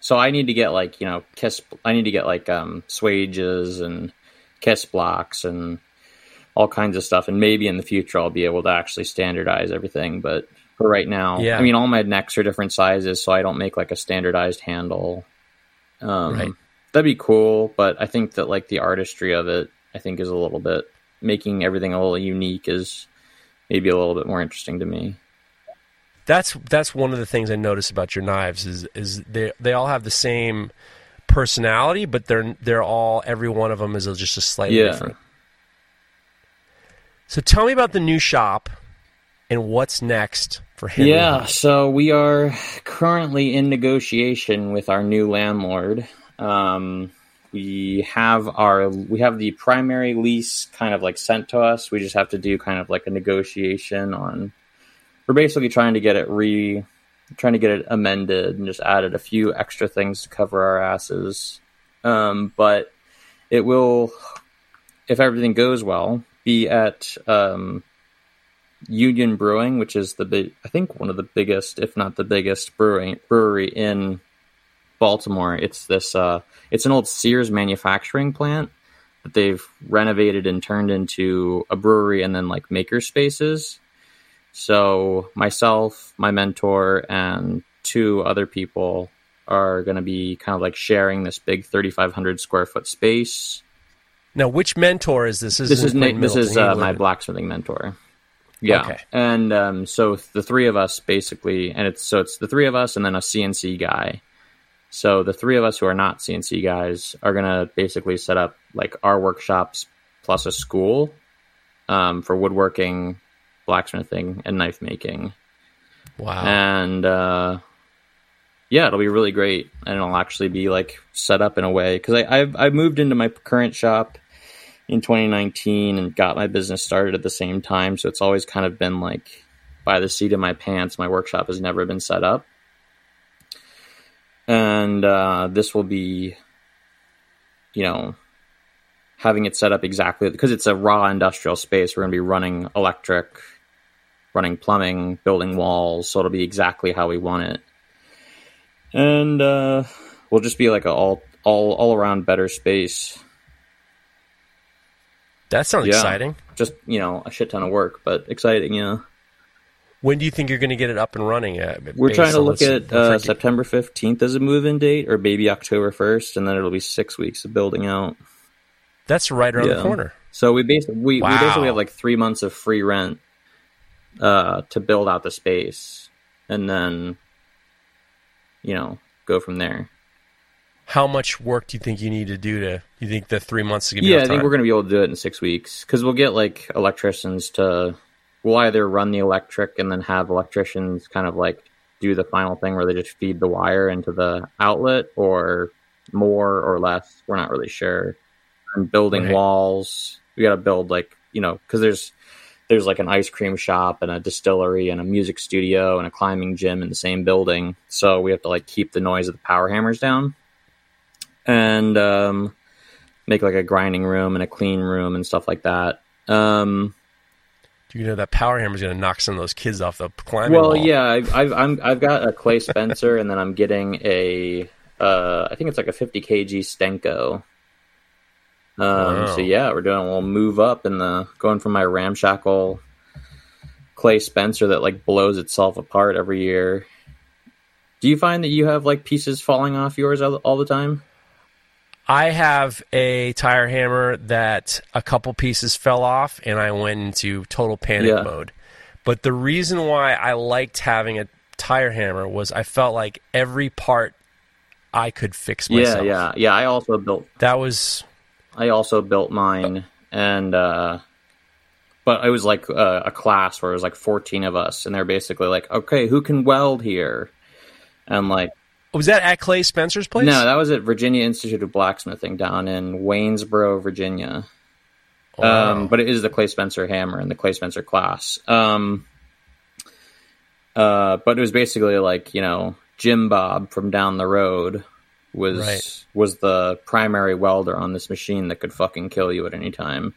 so i need to get like you know kiss i need to get like um swages and kiss blocks and all kinds of stuff and maybe in the future i'll be able to actually standardize everything but for right now Yeah. i mean all my necks are different sizes so i don't make like a standardized handle um Right. that'd be cool but i think that like the artistry of it i think is a little bit making everything a little unique is maybe a little bit more interesting to me That's that's one of the things I notice about your knives is is they they all have the same personality, but they're they're all every one of them is just a slightly Yeah. different. So tell me about the new shop and what's next for him. Yeah, so we are currently in negotiation with our new landlord. Um, we have our we have the primary lease kind of like sent to us. We just have to do kind of like a negotiation on. We're basically trying to get it re, trying to get it amended and just added a few extra things to cover our asses. Um, but it will, if everything goes well, be at um, Union Brewing, which is the big, I think one of the biggest, if not the biggest brewing brewery in Baltimore. It's this, uh, it's an old Sears manufacturing plant that they've renovated and turned into a brewery and then like maker spaces. So myself, my mentor, and two other people are going to be kind of like sharing this big 3,500 square foot space. Now, which mentor is this? This is in Nick, this is uh, my blacksmithing mentor. Yeah, Okay. and um, so the three of us basically, and it's so it's the three of us and then a CNC guy. So the three of us who are not CNC guys are gonna basically set up like our workshops plus a school um, for woodworking, blacksmithing, and knife making. Wow. And uh, yeah, it'll be really great, and it'll actually be like set up in a way because I've, I moved into my current shop in 2019 and got my business started at the same time, so it's always kind of been like by the seat of my pants. My workshop has never been set up. And uh, this will be, you know, having it set up exactly because it's a raw industrial space. We're going to be running electric, running plumbing, building walls, so it'll be exactly how we want it, and uh, we'll just be like a all all all around better space. That sounds Yeah. exciting. Just you know, a shit ton of work, but exciting. Yeah, When do you think you're going to get it up and running? Uh, we're trying to look at uh, September fifteenth as a move-in date, or maybe October first, and then it'll be six weeks of building out. That's right around the corner. So we basically we, we basically have like three months of free rent uh, to build out the space, and then you know go from there. How much work do you think you need to do to? You think the three months is going to be Yeah, I think we're gonna be able to do it in six weeks because we'll get like electricians to. We'll either run the electric and then have electricians kind of like do the final thing where they just feed the wire into the outlet, or more or less. We're not really sure. And building Right. walls, we got to build like you know because there's there's like an ice cream shop and a distillery and a music studio and a climbing gym in the same building. So we have to like keep the noise of the power hammers down and um, make like a grinding room and a clean room and stuff like that. Um, you know that power hammer is going to knock some of those kids off the climbing well, wall? yeah, I've, I've I'm I've got a Clay Spencer and then I'm getting a uh, I think it's like a 50 kg Stenko. Um, Wow. So yeah, we're doing a little move up in the going from my ramshackle Clay Spencer that like blows itself apart every year. Do you find that you have like pieces falling off yours all, all the time? I have a tire hammer that a couple pieces fell off, and I went into total panic Yeah. mode. But the reason why I liked having a tire hammer was I felt like every part I could fix myself. Yeah, yeah, yeah. I also built That was I also built mine, and uh, but it was like uh, a class where it was like fourteen of us, and they're basically like, okay, who can weld here? And like, was that at Clay Spencer's place? no, that was at Virginia Institute of Blacksmithing down in Waynesboro, Virginia. Wow. Um, but it is the Clay Spencer hammer and the Clay Spencer class. Um, uh, but it was basically like you know Jim Bob from down the road was Right. was the primary welder on this machine that could fucking kill you at any time.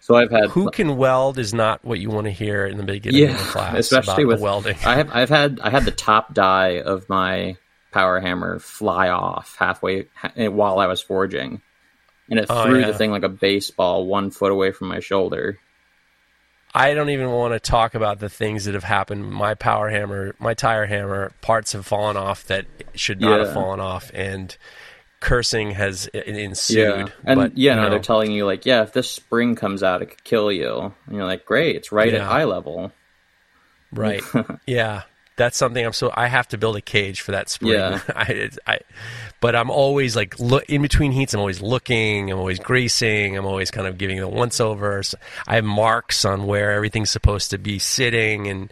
So I've had Who can weld is not what you want to hear in the beginning yeah, of the class. especially with welding. I have I've had I had the top die of my power hammer fly off halfway ha- while I was forging, and it Oh, threw yeah. the thing like a baseball one foot away from my shoulder. I don't even want to talk about the things that have happened. My power hammer, my tire hammer, parts have fallen off that should not have fallen off, and cursing has ensued. and but, yeah, you no, know, they're telling you like, yeah, if this spring comes out, it could kill you, and you're like, great, it's right Yeah. at eye level. right? yeah, that's something I'm so I have to build a cage for that spring. Yeah. I, I, but I'm always like look in between heats. I'm always looking. I'm always greasing. I'm always kind of giving the once overs. I have marks on where everything's supposed to be sitting, and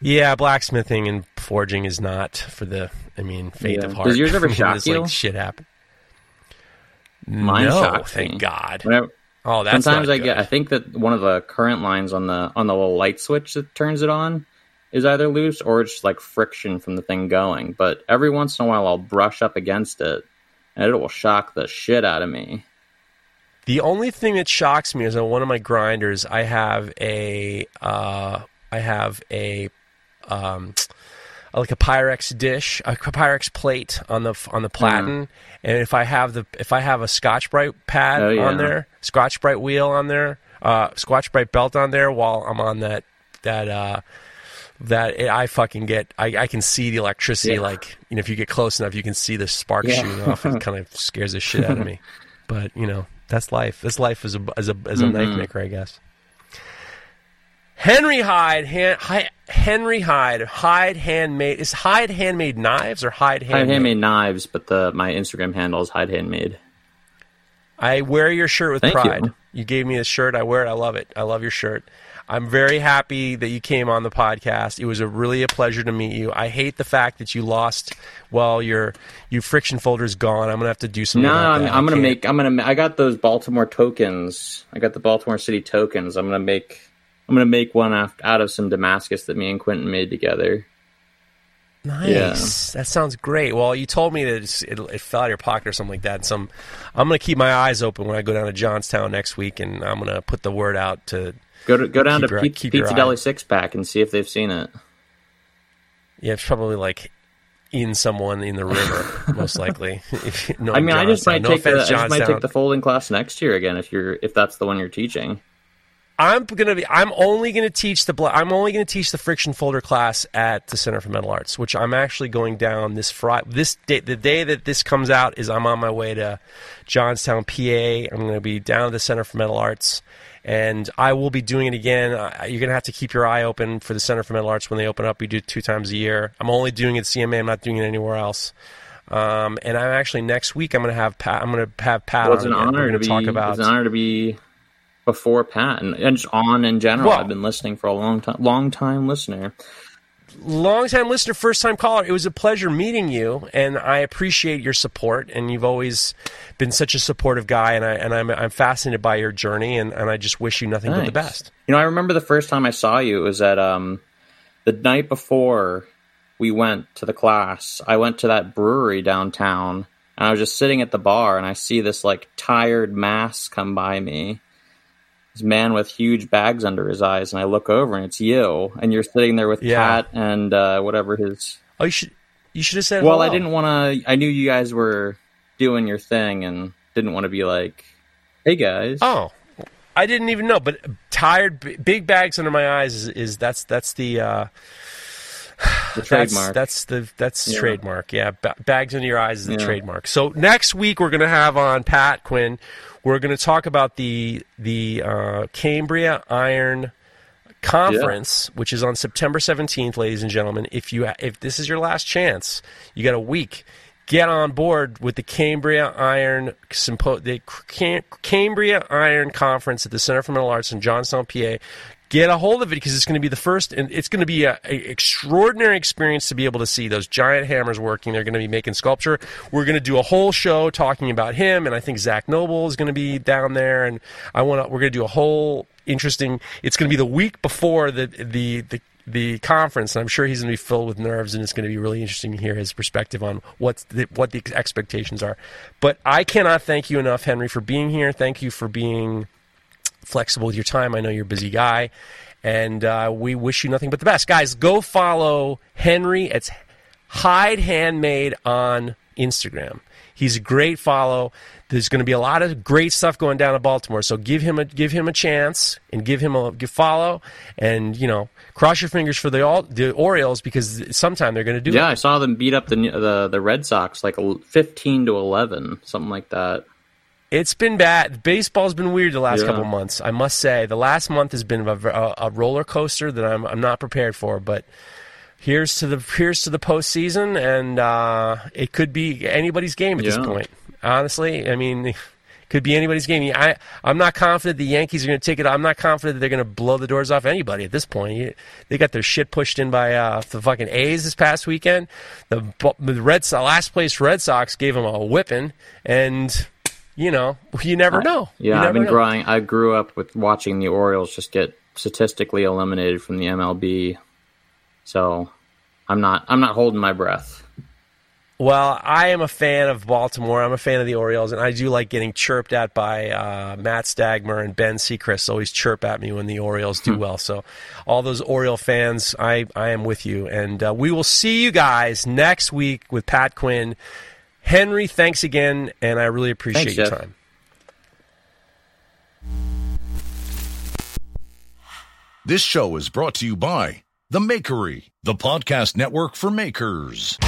yeah, blacksmithing and forging is not for the. I mean, faint Yeah. of heart. Does yours ever I mean, shock it's you? Like shit happen. Mine no, thank me. God. Whenever, Oh, that's sometimes I get. I think that one of the current lines on the on the little light switch that turns it on is either loose or it's like friction from the thing going. But every once in a while, I'll brush up against it, and it will shock the shit out of me. The only thing that shocks me is on one of my grinders, I have a, uh, I have a, um, like a Pyrex dish, a Pyrex plate on the on the platen, and if I have the if I have a Scotch Brite pad Oh, yeah. on there, Scotch Brite wheel on there, uh, Scotch Brite belt on there, while I'm on that that uh, that I fucking get, I, I can see the electricity. Yeah. Like you know, if you get close enough, you can see the sparks Yeah. shooting off. It kind of scares the shit out of me. But you know, that's life. This life is a as a as a Mm-hmm. knife maker, I guess. Henry Hyde, Han, Hy, Henry Hyde, Hyde handmade. Is Hyde handmade knives or Hyde handmade? have handmade knives, but the my Instagram handle is hide handmade. I wear your shirt with Thank pride. You. gave me the shirt. I wear it. I love it. I love your shirt. I'm very happy that you came on the podcast. It was a really a pleasure to meet you. I hate the fact that you lost. Well, your your friction folder's gone. I'm gonna have to do something. No, I'm. I'm gonna make. I'm gonna. I got those Baltimore tokens. I got the Baltimore City tokens. I'm gonna make. I'm gonna make one out of some Damascus that me and Quentin made together. Nice. That sounds great. Well, you told me that it, it fell out of your pocket or something like that. So I'm, I'm going to keep my eyes open when I go down to Johnstown next week, and I'm going to put the word out to Go to go down Keep to your- Pizza, Pizza Deli Six Pack and see if they've seen it. yeah, it's probably like in someone in the river, most likely. If you I mean, I just might no take the, I just might take the folding class next year again if you're if that's the one you're teaching. I'm gonna be. I'm only gonna teach the. I'm only gonna teach the friction folder class at the Center for Metal Arts, which I'm actually going down this Friday. This day, the day that this comes out is I'm on my way to Johnstown, PA. I'm gonna be down at the Center for Metal Arts, and I will be doing it again. You're gonna have to keep your eye open for the Center for Metal Arts when they open up. We do it two times a year. I'm only doing it at CMA. I'm not doing it anywhere else. Um, and I'm actually next week. I'm gonna have Pat. I'm gonna have Pat Well, it's on an honor to be. talk about. It's an honor to be before Pat and, and just on in general. Well- I've been listening for a long time. Long time listener. Long time listener, first time caller. It was a pleasure meeting you, and I appreciate your support. And you've always been such a supportive guy, and I and I'm I'm fascinated by your journey, and, and I just wish you nothing but the best. You know, I remember the first time I saw you. It was at um, the night before we went to the class. I went to that brewery downtown, and I was just sitting at the bar, and I see this like tired mass come by me. This man with huge bags under his eyes, and I look over, and it's you, and you're sitting there with Yeah. Pat and uh, whatever his. Oh, you should you should have said. Well, I didn't want to. I knew you guys were doing your thing, and didn't want to be like, "Hey guys." Oh, I didn't even know. But tired, big bags under my eyes is, is that's that's the. Uh, the That's, trademark. that's the that's Yeah. trademark. Yeah, ba- bags under your eyes is the Yeah. trademark. So next week we're going to have on Pat Quinn. We're going to talk about the the uh, Cambria Iron Conference, which is on September seventeenth, ladies and gentlemen. If you if this is your last chance, you got a week. Get on board with the Cambria Iron Sympo- the Cam- Cambria Iron Conference at the Center for Metal Arts in Johnstown, PA get a hold of it because it's going to be the first and it's going to be a, a extraordinary experience to be able to see those giant hammers working they're going to be making sculpture we're going to do a whole show talking about him and i think zach noble is going to be down there and i want to we're going to do a whole interesting it's going to be the week before the the the the conference, and I'm sure he's going to be filled with nerves, and it's going to be really interesting to hear his perspective on what's the, what the expectations are. But I cannot thank you enough, Henry, for being here. Thank you for being flexible with your time. I know you're a busy guy, and uh, we wish you nothing but the best. Guys, go follow Henry. It's Hide Handmade on Instagram. He's a great follow. There's going to be a lot of great stuff going down in Baltimore, so give him a give him a chance and give him a give follow, and you know cross your fingers for the all the Orioles because sometime they're going to do Yeah, it. I saw them beat up the the the Red Sox like fifteen to eleven, something like that. It's been bad. Baseball's been weird the last Yeah. couple months. I must say, the last month has been a, a, a roller coaster that I'm I'm not prepared for. But here's to the here's to the postseason, and uh, it could be anybody's game at this point. Honestly, I mean, it could be anybody's game. I I'm not confident the Yankees are going to take it. I'm not confident that they're going to blow the doors off anybody at this point. They got their shit pushed in by uh, the fucking A's this past weekend. The, the Red Sox, last place Red Sox gave them a whipping, and you know you never know. Yeah, I've been know. growing. I grew up with watching the Orioles just get statistically eliminated from the MLB, so I'm not I'm not holding my breath. Well, I am a fan of Baltimore. I'm a fan of the Orioles, and I do like getting chirped at by uh, Matt Stagmer and Ben Seacrest. Always chirp at me when the Orioles do well. So, all those Oriole fans, I, I am with you, and uh, we will see you guys next week with Pat Quinn. Henry, thanks again, and I really appreciate Thanks, your Jeff. time. This show is brought to you by The Makery, the podcast network for makers.